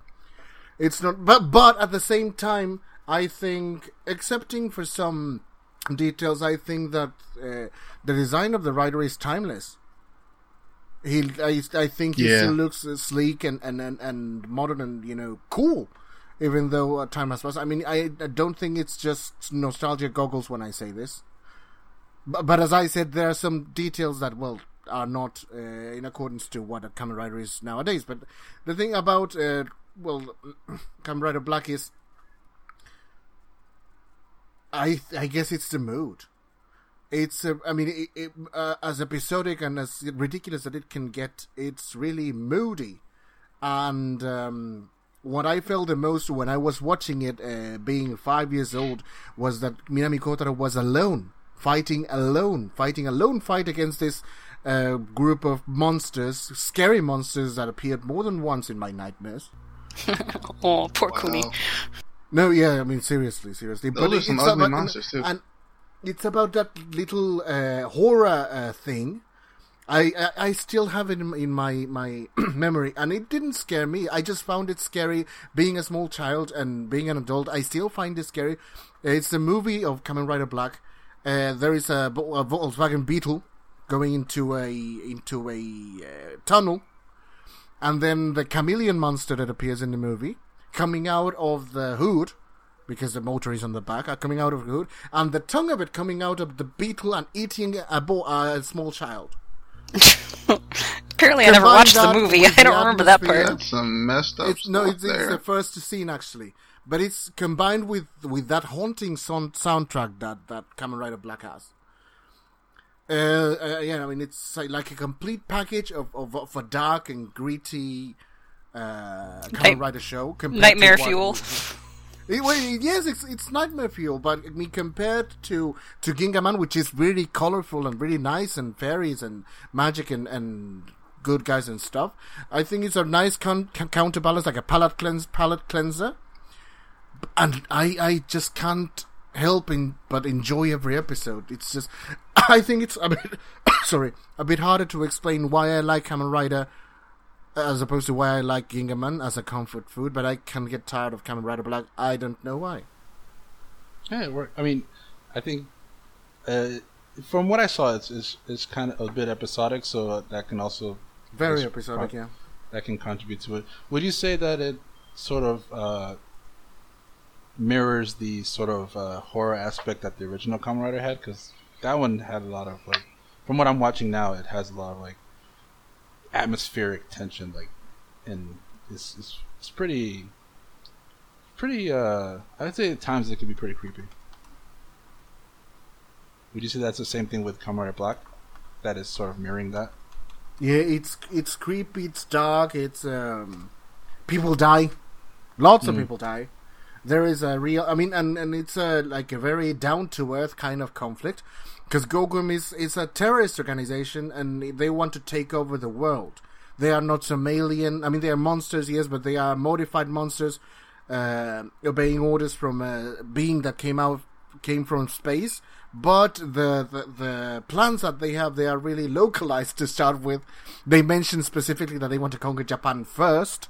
It's not, but but at the same time, I think, excepting for some details, I think that uh, the design of the rider is timeless. He, I, I think he Yeah. still looks sleek and, and, and, and modern and you know cool, even though time has passed. I mean, I, I don't think it's just nostalgia goggles when I say this. But, but as I said, there are some details that well are not uh, in accordance to what a Kamen Rider is nowadays. But the thing about uh, well, Kamen Rider Black is, I I guess it's the mood. It's uh, I mean, it, it, uh, as episodic and as ridiculous that it can get, it's really moody. And um, what I felt the most when I was watching it, uh, being five years old, was that Minami Kotaro was alone, fighting alone, fighting a lone fight against this uh, group of monsters, scary monsters that appeared more than once in my nightmares. Oh, poor Cooney. Wow. No, yeah, I mean seriously, seriously. Those are some it's ugly about, monsters, too. And it's about that little uh, horror uh, thing, I, I, still have it in, in my my memory, and it didn't scare me. I just found it scary being a small child and being an adult. I still find it scary. It's the movie of Kamen Rider Black. Uh, there is a, a Volkswagen Beetle going into a into a uh, tunnel, and then the chameleon monster that appears in the movie coming out of the hood because the motor is on the back, are coming out of the hood, and the tongue of it coming out of the beetle and eating a, bo- a small child. Apparently, I never Combine watched the movie. with I don't remember that part. That's some messed up It's no, stuff it's, it's there. the first scene actually, but it's combined with with that haunting sound, soundtrack that that Kamen Rider Black has. Uh, uh, yeah, I mean it's like, like a complete package of, of, of a dark and gritty uh, Kamen Night- Rider show. compared Nightmare what- fuel. It, well, yes, it's it's nightmare fuel, but I mean compared to to Gingaman, which is really colorful and really nice and fairies and magic and and good guys and stuff, I think it's a nice con- counterbalance, like a palate cleanse palate cleanser. And I I just can't help in, but enjoy every episode. It's just I think it's a bit sorry a bit harder to explain why I like Kamen Rider as opposed to why I like Gingaman as a comfort food, but I can get tired of Kamen Rider Black. I don't know why. Yeah, it worked. I mean, I think uh, from what I saw, it's, it's it's kind of a bit episodic, so that can also Very episodic, pro- yeah. that can contribute to it. Would you say that it sort of uh, mirrors the sort of uh, horror aspect that the original Kamen Rider had? Because that one had a lot of like, from what I'm watching now, it has a lot of like atmospheric tension, like, and it's it's, it's pretty pretty. uh I'd say at times it could be pretty creepy. Would you say that's the same thing with Rider Black? That is sort of mirroring that. Yeah, it's it's creepy, it's dark, it's um people die. Lots of Mm. people die. There is a real I mean and, and it's a like a very down to earth kind of conflict because Gorgom is is a terrorist organization and they want to take over the world. They are not some alien. I mean, they are monsters, yes, but they are modified monsters, uh, obeying orders from a being that came out came from space. But the, the the plans that they have, they are really localized to start with. They mention specifically that they want to conquer Japan first,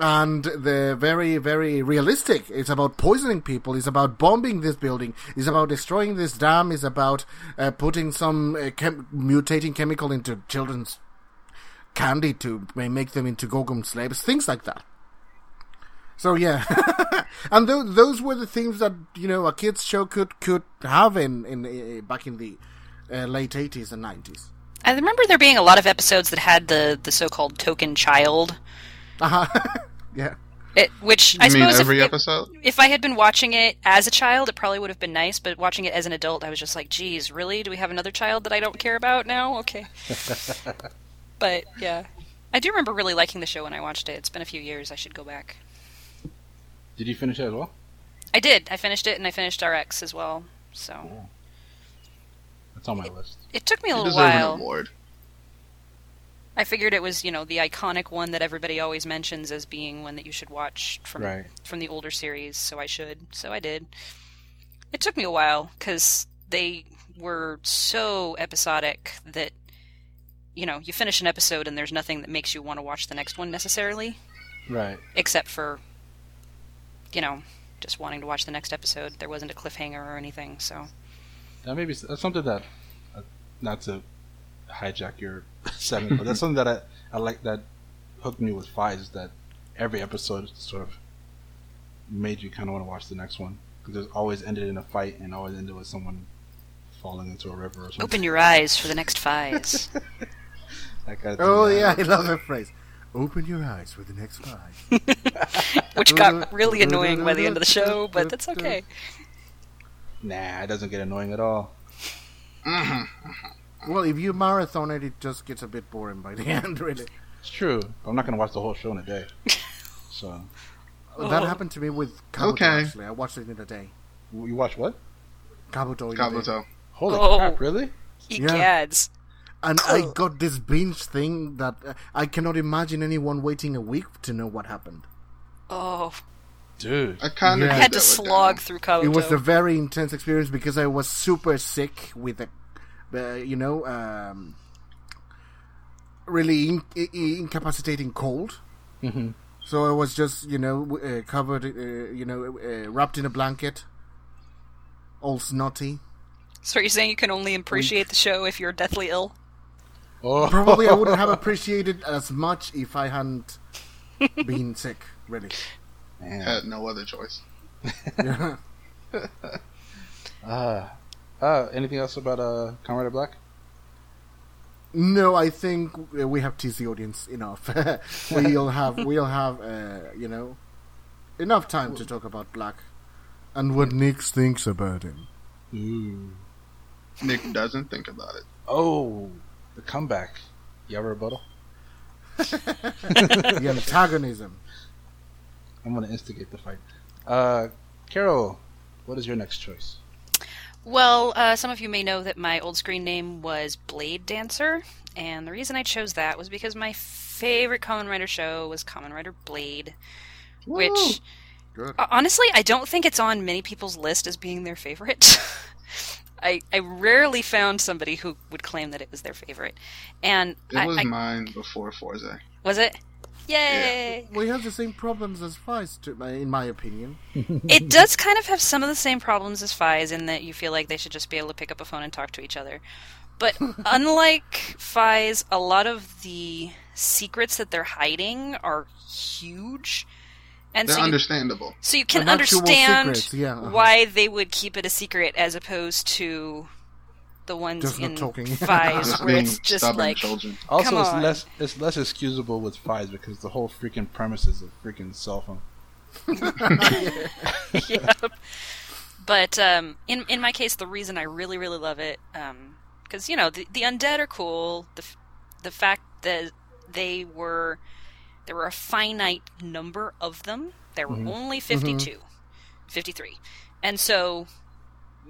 and they're very very realistic. It's about poisoning people. It's about bombing this building. It's about destroying this dam. It's about uh, putting some uh, chem- mutating chemical into children's candy to may make them into Gorgom slaves, things like that. So yeah, and th- those were the things that you know a kids show could could have in in uh, back in the uh, late eighties and nineties. I remember there being a lot of episodes that had the the so-called token child, Uh-huh. yeah, it, which I mean suppose every if, episode? if I had been watching it as a child, it probably would have been nice. But watching it as an adult, I was just like, "Geez, really? Do we have another child that I don't care about now?" Okay. but yeah, I do remember really liking the show when I watched it. It's been a few years. I should go back. Did you finish it as well? I did. I finished it, and I finished RX as well. So That's on my list. it took me a You little deserve while. I figured it was, you know, the iconic one that everybody always mentions as being one that you should watch from Right. from the older series, so I should. So I did. It took me a while cuz they were so episodic that you know, you finish an episode and there's nothing that makes you want to watch the next one necessarily, Right. except for you know, just wanting to watch the next episode. There wasn't a cliffhanger or anything, so That maybe that's something that, uh, not to hijack your segment, but that's something that I, I like that hooked me with Faiz is that every episode sort of made you kind of want to watch the next one because it always ended in a fight and always ended with someone falling into a river or something. open your eyes for the next Faiz's. Kind of. Oh yeah, I love that phrase. Open your eyes for the next five. which got really annoying by the end of the show, but that's okay. Nah, it doesn't get annoying at all. hmm well, if you marathon it, it just gets a bit boring by the end, really. It's true. I'm not gonna watch the whole show in a day. So That Oh. happened to me with Kabuto. Okay. Actually, I watched it in a day. you watch what? Kabuto. In a day. Kabuto. Holy Oh. crap! Really? Eat Yeah. cads. And I got this binge thing that uh, I cannot imagine anyone waiting a week to know what happened. Oh, Dude. I kind of Yeah. Had to slog through Kabuto. It was a very intense experience because I was super sick with a, uh, you know, um, really in- i- i- incapacitating cold. Mhm. So I was just, you know, uh, covered, uh, you know, uh, wrapped in a blanket, all snotty. So you're saying you can only appreciate the show if you're deathly ill? Oh, Probably I wouldn't have appreciated as much if I hadn't been sick, really. Man. Had no other choice. Yeah. Uh, uh, anything else about uh, Comrade Black? No, I think we have teased the audience enough. we'll have, we'll have, uh, you know, enough time to talk about Black and what Nick thinks about him. Ooh. Nick doesn't think about it. Oh, the comeback. You have a rebuttal? the antagonism. I'm gonna instigate the fight. Uh, Carol, what is your next choice? Well, uh, some of you may know that my old screen name was Blade Dancer, and the reason I chose that was because my favorite Kamen Rider show was Kamen Rider Blade, which Good. Uh, honestly, I don't think it's on many people's list as being their favorite. I, I rarely found somebody who would claim that it was their favorite. And It I, was I- mine before Fourze. was it? Yay! We have the same problems as Faiz, to, in my opinion. It does kind of have some of the same problems as Faiz in that you feel like they should just be able to pick up a phone and talk to each other. But unlike Faiz, a lot of the secrets that they're hiding are huge. And They're so you, understandable. so you can understand secrets, yeah, uh-huh. why they would keep it a secret as opposed to the ones Just in talking. Faiz Just where it's just like children. Also, Come it's on. less it's less excusable with Faiz because the whole freaking premise is a freaking cell phone. yep. But um, in in my case, the reason I really really love it, um, because you know the the undead are cool. The the fact that they were there were a finite number of them. There were mm-hmm. only mm-hmm. 52, 53. and so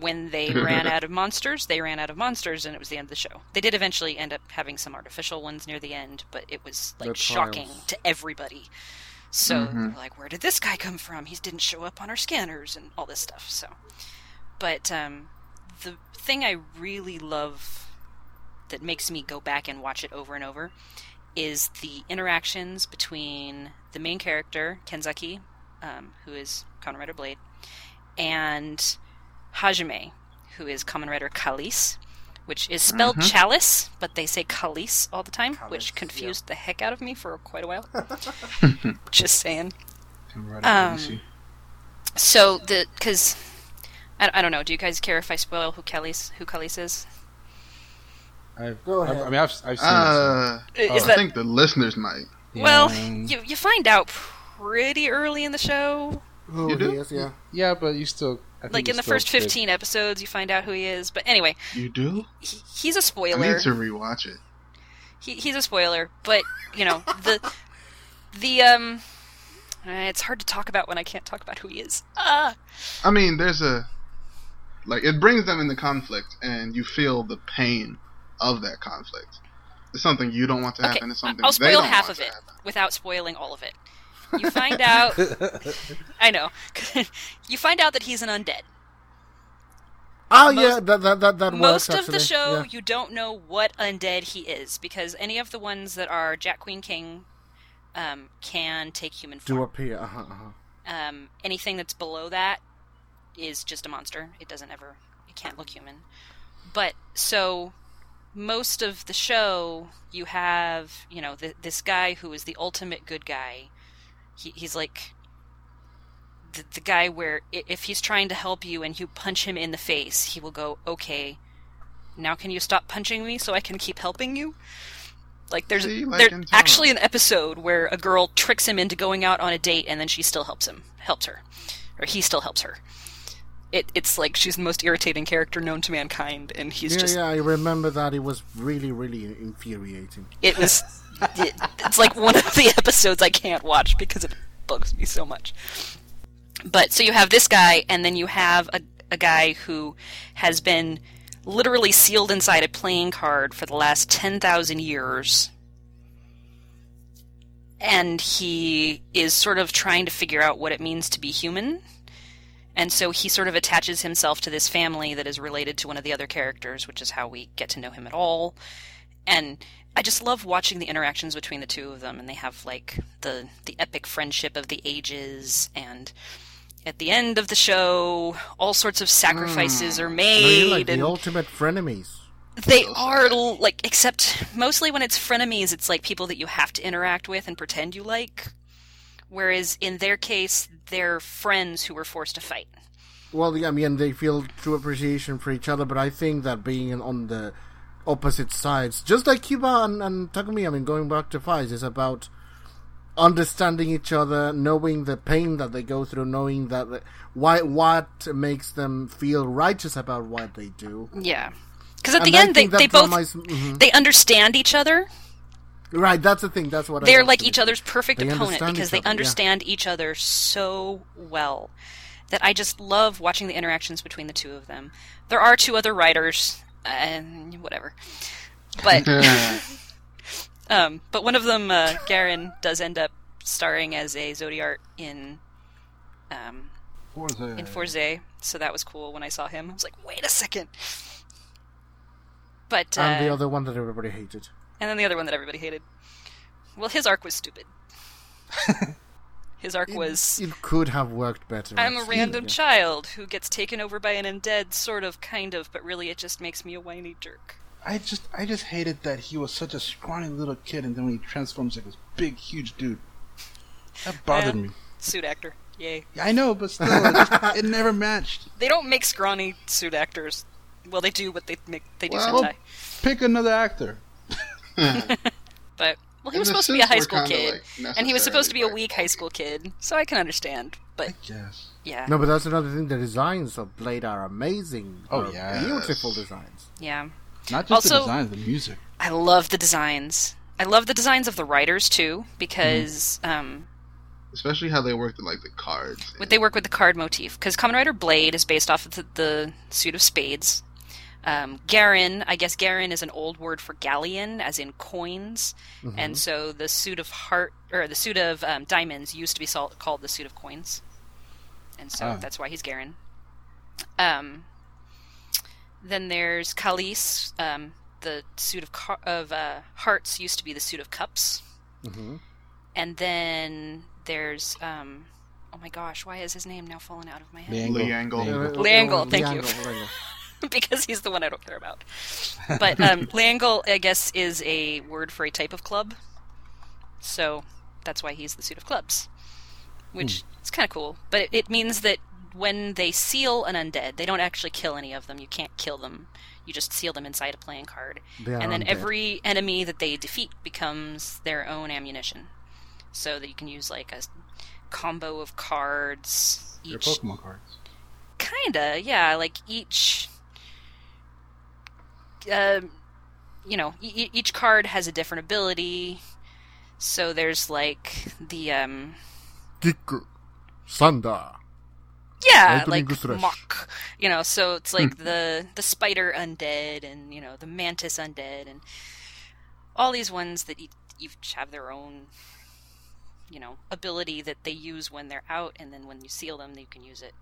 when they ran out of monsters, they ran out of monsters, and it was the end of the show. They did eventually end up having some artificial ones near the end, but it was like shocking to everybody. So Mhm. they're like, where did this guy come from? He didn't show up on our scanners and all this stuff. So, but um, the thing I really love that makes me go back and watch it over and over is the interactions between the main character Kenzaki, um, who is Kamen Rider Blade, and Hajime, who is Kamen Rider Kalis, which is spelled Mhm. Chalice, but they say Kalis all the time, Kalis, which yeah. confused the heck out of me for quite a while. Just saying. Um, So the because I, I don't know. Do you guys care if I spoil who Kalis who Kalis is? I've, Go I've- I mean, I've, I've seen Uh, Is I that think the listeners might. it. well? Yeah. You you find out pretty early in the show. Who You do? he is, yeah. yeah, but you still I think Like in the first could- 15 episodes, you find out who he is. But anyway, You do? he, he's a spoiler. need to rewatch it. He, he's a spoiler, but you know the the um. uh, It's hard to talk about when I can't talk about who he is. Ah, I mean, there's a like it brings them into conflict, and you feel the pain of that conflict. It's something you don't want to okay. happen. It's something I'll they spoil don't half want of it happen. without spoiling all of it. You find out. I know. you find out that he's an undead. Oh, Most- yeah, that, that, that, that Most works, of the show, Yeah. you don't know what undead he is because any of the ones that are Jack Queen King um, can take human Do appear. Uh-huh, uh-huh. Um, anything that's below that is just a monster. It doesn't ever. It can't look human. But so most of the show, you have you know th- this guy who is the ultimate good guy. He, he's like the, the guy where if he's trying to help you and you punch him in the face, he will go, "Okay, now can you stop punching me so I can keep helping you?" Like there's See, like there's actually an episode where a girl tricks him into going out on a date and then she still helps him, helps her, or he still helps her. It, it's like she's the most irritating character known to mankind, and he's Yeah, just yeah, I remember that. It was really, really infuriating. it was it's like one of the episodes I can't watch because it bugs me so much. But so you have this guy, and then you have a, a guy who has been literally sealed inside a playing card for the last 10,000 years. And he is sort of trying to figure out what it means to be human. And so he sort of attaches himself to this family that is related to one of the other characters, which is how we get to know him at all and I just love watching the interactions between the two of them, and they have like the the epic friendship of the ages, and at the end of the show, all sorts of sacrifices mm. are No, made, you're like and the ultimate frenemies. they are like except mostly when it's frenemies, it's like people that you have to interact with and pretend you like. Whereas in their case, they're friends who were forced to fight. Well, yeah, I mean, they feel true appreciation for each other, but I think that being on the opposite sides, just like Kiba and, and Takumi, I mean, going back to Faiz, is about understanding each other, knowing the pain that they go through, knowing that why what makes them feel righteous about what they do. Yeah, because at And the I end they, they both is- mhm. they understand each other. Right, that's the thing. That's what They're like each other's perfect They opponent because they other, yeah. understand each other so well that I just love watching the interactions between the two of them. There are two other writers, and whatever, but um, but one of them, uh, Garen, does end up starring as a Zodiart in um, Fourze. in Fourze, so that was cool when I saw him. I was like, wait a second. But uh, And the other one that everybody hated. and then the other one that everybody hated. Well, his arc was stupid. his arc was It could have worked better. I'm a random yeah. child who gets taken over by an undead, sort of, kind of, but really it just makes me a whiny jerk. I just I just hated that he was such a scrawny little kid, and then when he transforms like this big, huge dude, that bothered Yeah. me. Suit actor, yay! Yeah, I know, but still, it, just, it never matched. They don't make scrawny suit actors. Well, they do, but they make they do Well- Sentai. Pick another actor. But well, he And was supposed to be a high school kid, like, and he was supposed to be a weak high school kid, so I can understand. But Yes. yeah, No, but that's another thing. The designs of Blade are amazing. Oh, They're beautiful designs. yeah. Not just the Also- design, the music. I love the designs. I love the designs of the writers too, because Mm-hmm. um, Especially how they worked in like the cards. But they work with the card motif because Kamen Rider Blade is based off of the, the suit of spades. Um, Garen, I guess Garen is an old word for galleon, as in coins, and so the suit of heart or the suit of um, diamonds used to be sol- called the suit of coins, and so Ah. that's why he's Garen. Um, then there's Kalis. Um, the suit of car- of uh, hearts used to be the suit of cups, hmm and then there's um, oh my gosh, why is his name now fallen out of my head? Leangle. Leangle. Leangle, thank you. Because he's the one I don't care about. But um, Langle, I guess, is a word for a type of club, so that's why he's the suit of clubs, which is kind of cool. But it, it means that when they seal an undead, they don't actually kill any of them. You can't kill them. You just seal them inside a playing card, and then undead. every enemy that they defeat becomes their own ammunition, so that you can use like a combo of cards. Your Each Pokemon cards. Kinda, yeah. Like each, um, you know, e- each card has a different ability. So there's like the um, Kiku. Sanda. yeah, like mock. You know, so it's like the the spider undead and you know the mantis undead and all these ones that each have their own you know ability that they use when they're out, and then when you seal them, you can use it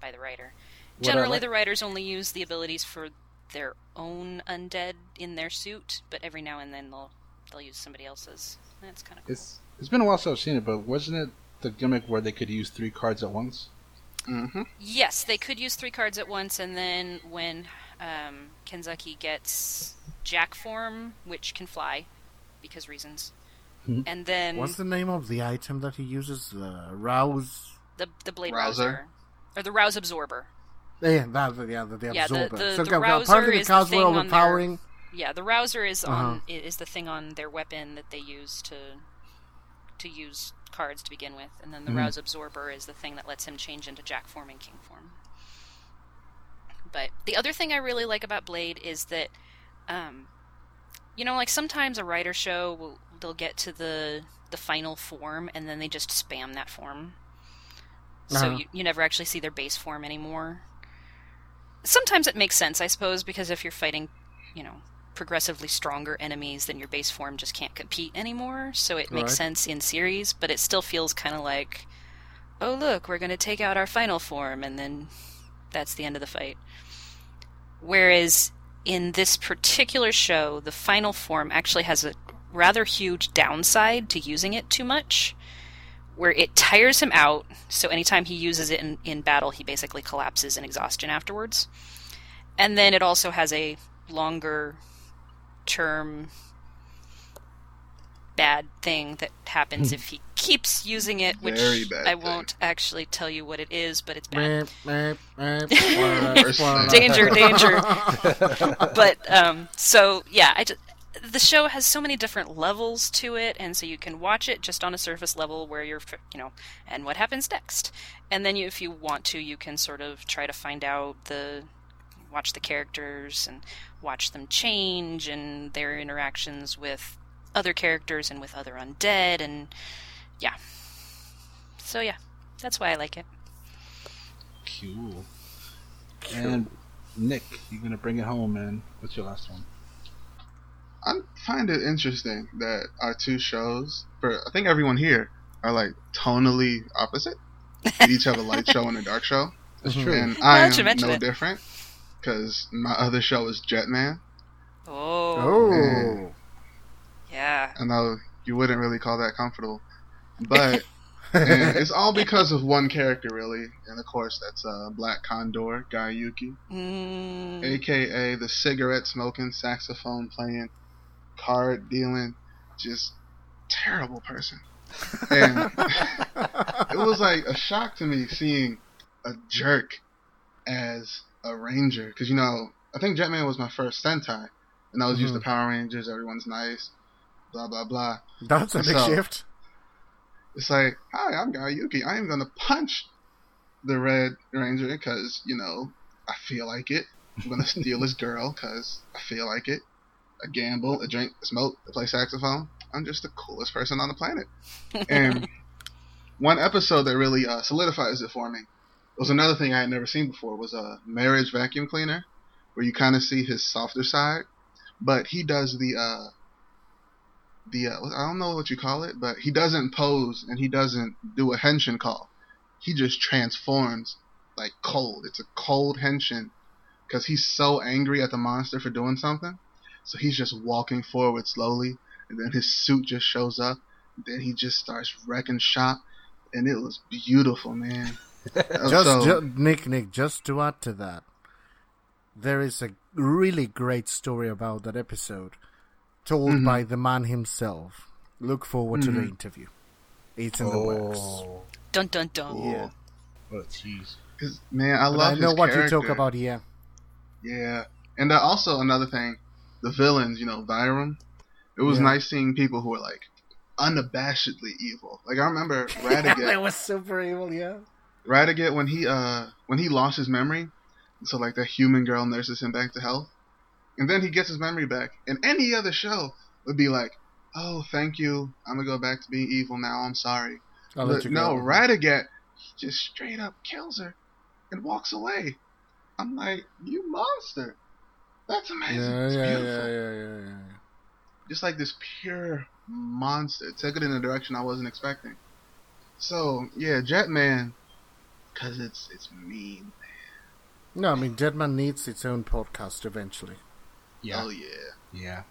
by the writer. Generally, like- the writers only use the abilities for their own undead in their suit, but every now and then they'll they'll use somebody else's. That's kind of cool. It's it's been a while since I've seen it, but wasn't it the gimmick where they could use three cards at once? Mm-hmm. Yes, they could use three cards at once, and then when um, Kenzaki gets Jack form, which can fly, because reasons, Mhm. and then What's the name of the item that he uses? Uh, rouse. the the blade Rouser? rouser or the rouse absorber. Yeah, that, yeah, the, the Yeah, the- absorber. the- so the okay, rouser the is the thing on their- Yeah, the rouser is on Uh-huh. i is the thing on their weapon that they use to to use cards to begin with, and then the Mhm. rouse absorber is the thing that lets him change into Jack form and King form. But the other thing I really like about Blade is that, um, you know, like sometimes a writer show will they'll get to the the final form and then they just spam that form, so Uh-huh. you you never actually see their base form anymore. Sometimes it makes sense, I suppose, because if you're fighting, you know, progressively stronger enemies, then your base form just can't compete anymore. So it makes Right. sense in series, but it still feels kind of like, oh look, we're going to take out our final form, and then that's the end of the fight. Whereas in this particular show, the final form actually has a rather huge downside to using it too much, where it tires him out. So anytime he uses it in, in battle, he basically collapses in exhaustion afterwards. And then it also has a longer term bad thing that happens if he keeps using it, which I thing. won't actually tell you what it is, but it's bad. Danger, danger. but um, so yeah, I just, the show has so many different levels to it, and so you can watch it just on a surface level where you're, you know, and what happens next, and then you, if you want to, you can sort of try to find out the, watch the characters and watch them change and their interactions with other characters and with other undead, and yeah. So yeah, that's why I like it. Cool. And Nick, you're gonna bring it home, man. What's your last one? I find it interesting that our two shows, for I think everyone here, are like tonally opposite. We each have a light show and a dark show, That's true. and Now I am no it. different because my other show is Jetman. Oh, Oh. yeah. I know you wouldn't really call that comfortable, but and it's all because of one character, really, and of course that's uh, Black Condor Guy Yuki, Mm. aka the cigarette smoking, saxophone playing, card dealing, just terrible person. And it was like a shock to me seeing a jerk as a ranger because you know I think Jetman was my first Sentai, and I was used to Mhm. Power Rangers. Everyone's nice, blah blah blah. That's a big So- shift. It's like, hi, I'm Guy Yuki. I am gonna punch the Red Ranger because you know I feel like it. I'm gonna steal his girl because I feel like it. I gamble, I drink, I smoke, I play saxophone. I'm just the coolest person on the planet. And one episode that really uh, solidifies it for me was another thing I had never seen before was a marriage vacuum cleaner, where you kind of see his softer side, but he does the uh, the uh, I don't know what you call it, but he doesn't pose and he doesn't do a henshin call. He just transforms like cold. It's a cold henshin because he's so angry at the monster for doing something. So he's just walking forward slowly, and then his suit just shows up. And then he just starts wrecking shop, and it was beautiful, man. Just, so- ju- Nick, Nick, just to add to that, there is a really great story about that episode, told Mhm. by the man himself. Look forward to the Mhm. interview. It's in the works. Oh, Dun dun dun. Cool. Yeah. what a tease. 'Cause, man, I But love I know his what character. you talk about here. Yeah, and uh, also another thing, the villains, you know, Vyram. It was Yeah. nice seeing people who were like unabashedly evil. Like I remember Radiguet, that was super evil, yeah. Radiguet when he uh when he lost his memory, so like that human girl nurses him back to health, and then he gets his memory back. And any other show would be like, "Oh, thank you, I'm gonna go back to being evil now. I'm sorry." I'll But let you no, he just straight up kills her and walks away. I'm like, you monster. That's amazing. Yeah, it's yeah, beautiful. yeah, yeah, yeah, yeah. Just like this pure monster. Took it in a direction I wasn't expecting. So, yeah, Jetman, because it's, it's mean. No, I mean, Jetman needs its own podcast eventually. Yeah, Oh, yeah. yeah.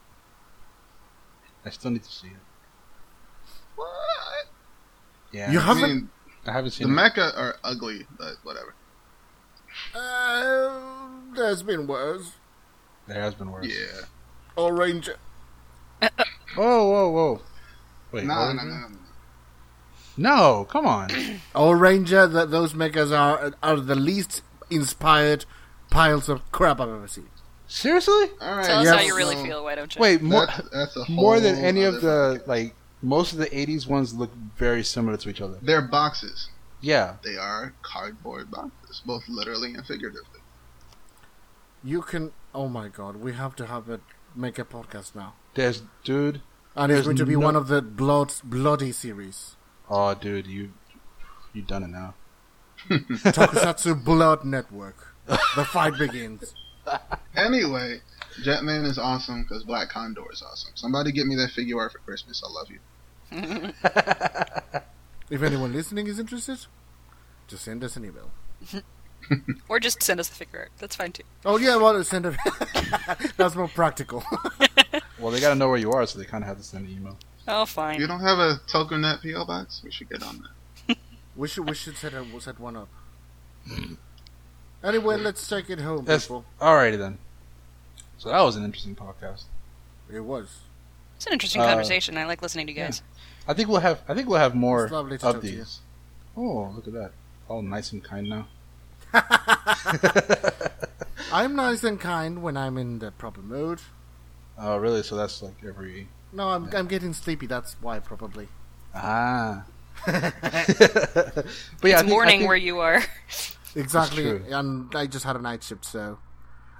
I still need to see it. What? Yeah, You haven't? mean, I haven't the seen it. mecha are ugly, but whatever. Uh, there's been worse. There has been worse. Yeah. Ohranger. oh, whoa, whoa. Wait. no, what no, no, no, no. No, come on. Or oh, Ranger, that those mechas are are the least inspired piles of crap I've ever seen. Seriously? All right. Tell us how you really so feel, why don't you? Wait, more That's, that's a more than any of other the like most of the '80s ones look very similar to each other. They're boxes. Yeah. They are cardboard boxes, both literally and figuratively. You can. Oh my god, we have to have a make a podcast now, There's dude. and it's going to be no- one of the blood bloody series. Oh, dude, you you done it now. Tokusatsu Blood Network. The fight begins. Anyway, Jetman is awesome because Black Condor is awesome. Somebody get me that figure art for Christmas. I love you. If anyone listening is interested, just send us an email. Or just send us the figure art. That's fine too. Oh yeah, well, send it. That's more practical. Well, they got to know where you are, so they kind of have to send an email. Oh, fine. You don't have a TokuNet PO box? We should get on that. we should we should set a, set one up. Anyway, let's take it home, Yes. people. Alrighty then. So that was an interesting podcast. It was. It's an interesting Uh, conversation. I like listening to you guys. I think we'll have. I think we'll have more lovely to of talk to you. these. Oh, look at that! All nice and kind now. I'm nice and kind when I'm in the proper mood. Oh, really? So that's like every No, I'm I'm getting sleepy. That's why probably. ah. but yeah, it's think- morning think- where you are. Exactly, and I just had a night shift, so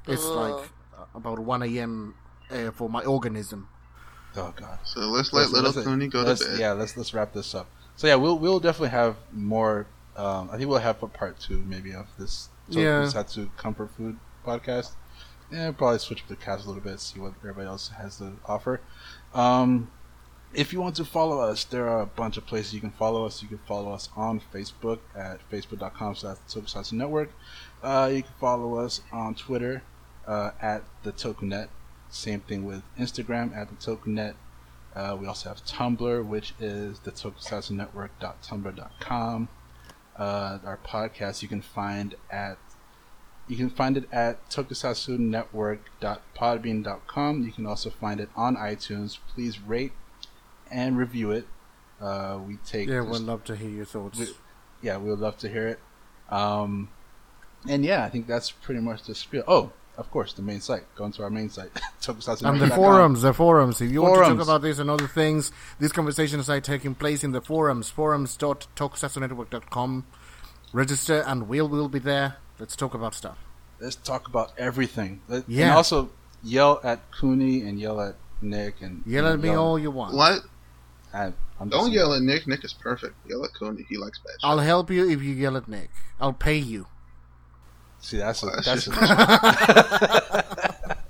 it's Ugh. like uh, about one a.m. Uh, for my organism. Oh god. So let's let Let's- little let's- Cooney go let's- to bed. Yeah, let's let's wrap this up. So yeah, we'll we'll definitely have more. Um, I think we'll have a part two maybe of this Yeah. Tokusatsu comfort food podcast. Yeah, probably switch up the cast a little bit, see what everybody else has to offer. Um, if you want to follow us, there are a bunch of places you can follow us. You can follow us on Facebook at facebook.com slash Tokusatsu Network. Uh, you can follow us on Twitter uh, at the Tokunet. Same thing with Instagram at the Tokunet. Uh, we also have Tumblr, which is the Tokusatsu Network.tumblr.com. Uh, our podcast you can find at you can find it at Tokusatsu Network.podbean.com. You can also find it on iTunes. Please rate and review it. Uh, we take Yeah, we'd love to hear your thoughts. we- yeah, we would love to hear it. Um, and yeah, I think that's pretty much the spiel. Oh, of course, the main site. Go into our main site, tokusatsu and the forums, the forums. If you want to talk about this and other things, these conversations are taking place in the forums. Forums.tokusatsunetwork.com. Register and we'll will be there. Let's talk about stuff. Let's talk about everything. Let, And Yeah. also yell at Cooney and yell at Nick and Yell at me all you want. What? I, I'm Don't yell at Nick. Nick is perfect. Yell at Cooney. He likes bad shit. I'll help you if you yell at Nick. I'll pay you. See, that's a, that's that's a,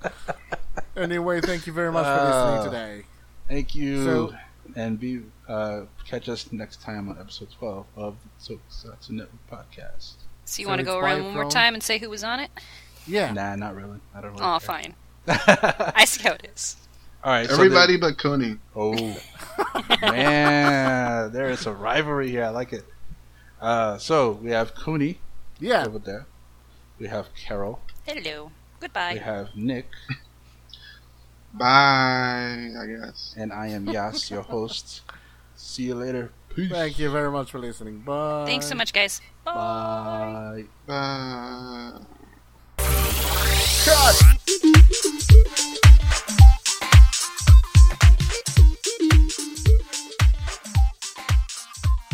Anyway, thank you very much for Uh, listening today. thank you. So- and be uh, catch us next time on episode 12 of the Tokusatsu Network podcast. So you So want to go around one more phone? time and say who was on it? Yeah. Nah, not really. I don't really. Oh, care. fine. I see how it is. All right, so Everybody but Cooney. Oh man, there is a rivalry here. I like it. Uh, so we have Cooney Yeah. over there. We have Carol. Hello. Goodbye. We have Nick, Bye, I guess. and I am Yas, your host. See you later. Peace. Thank you very much for listening. Bye. Thanks so much, guys. Bye. Bye. Bye. Cut.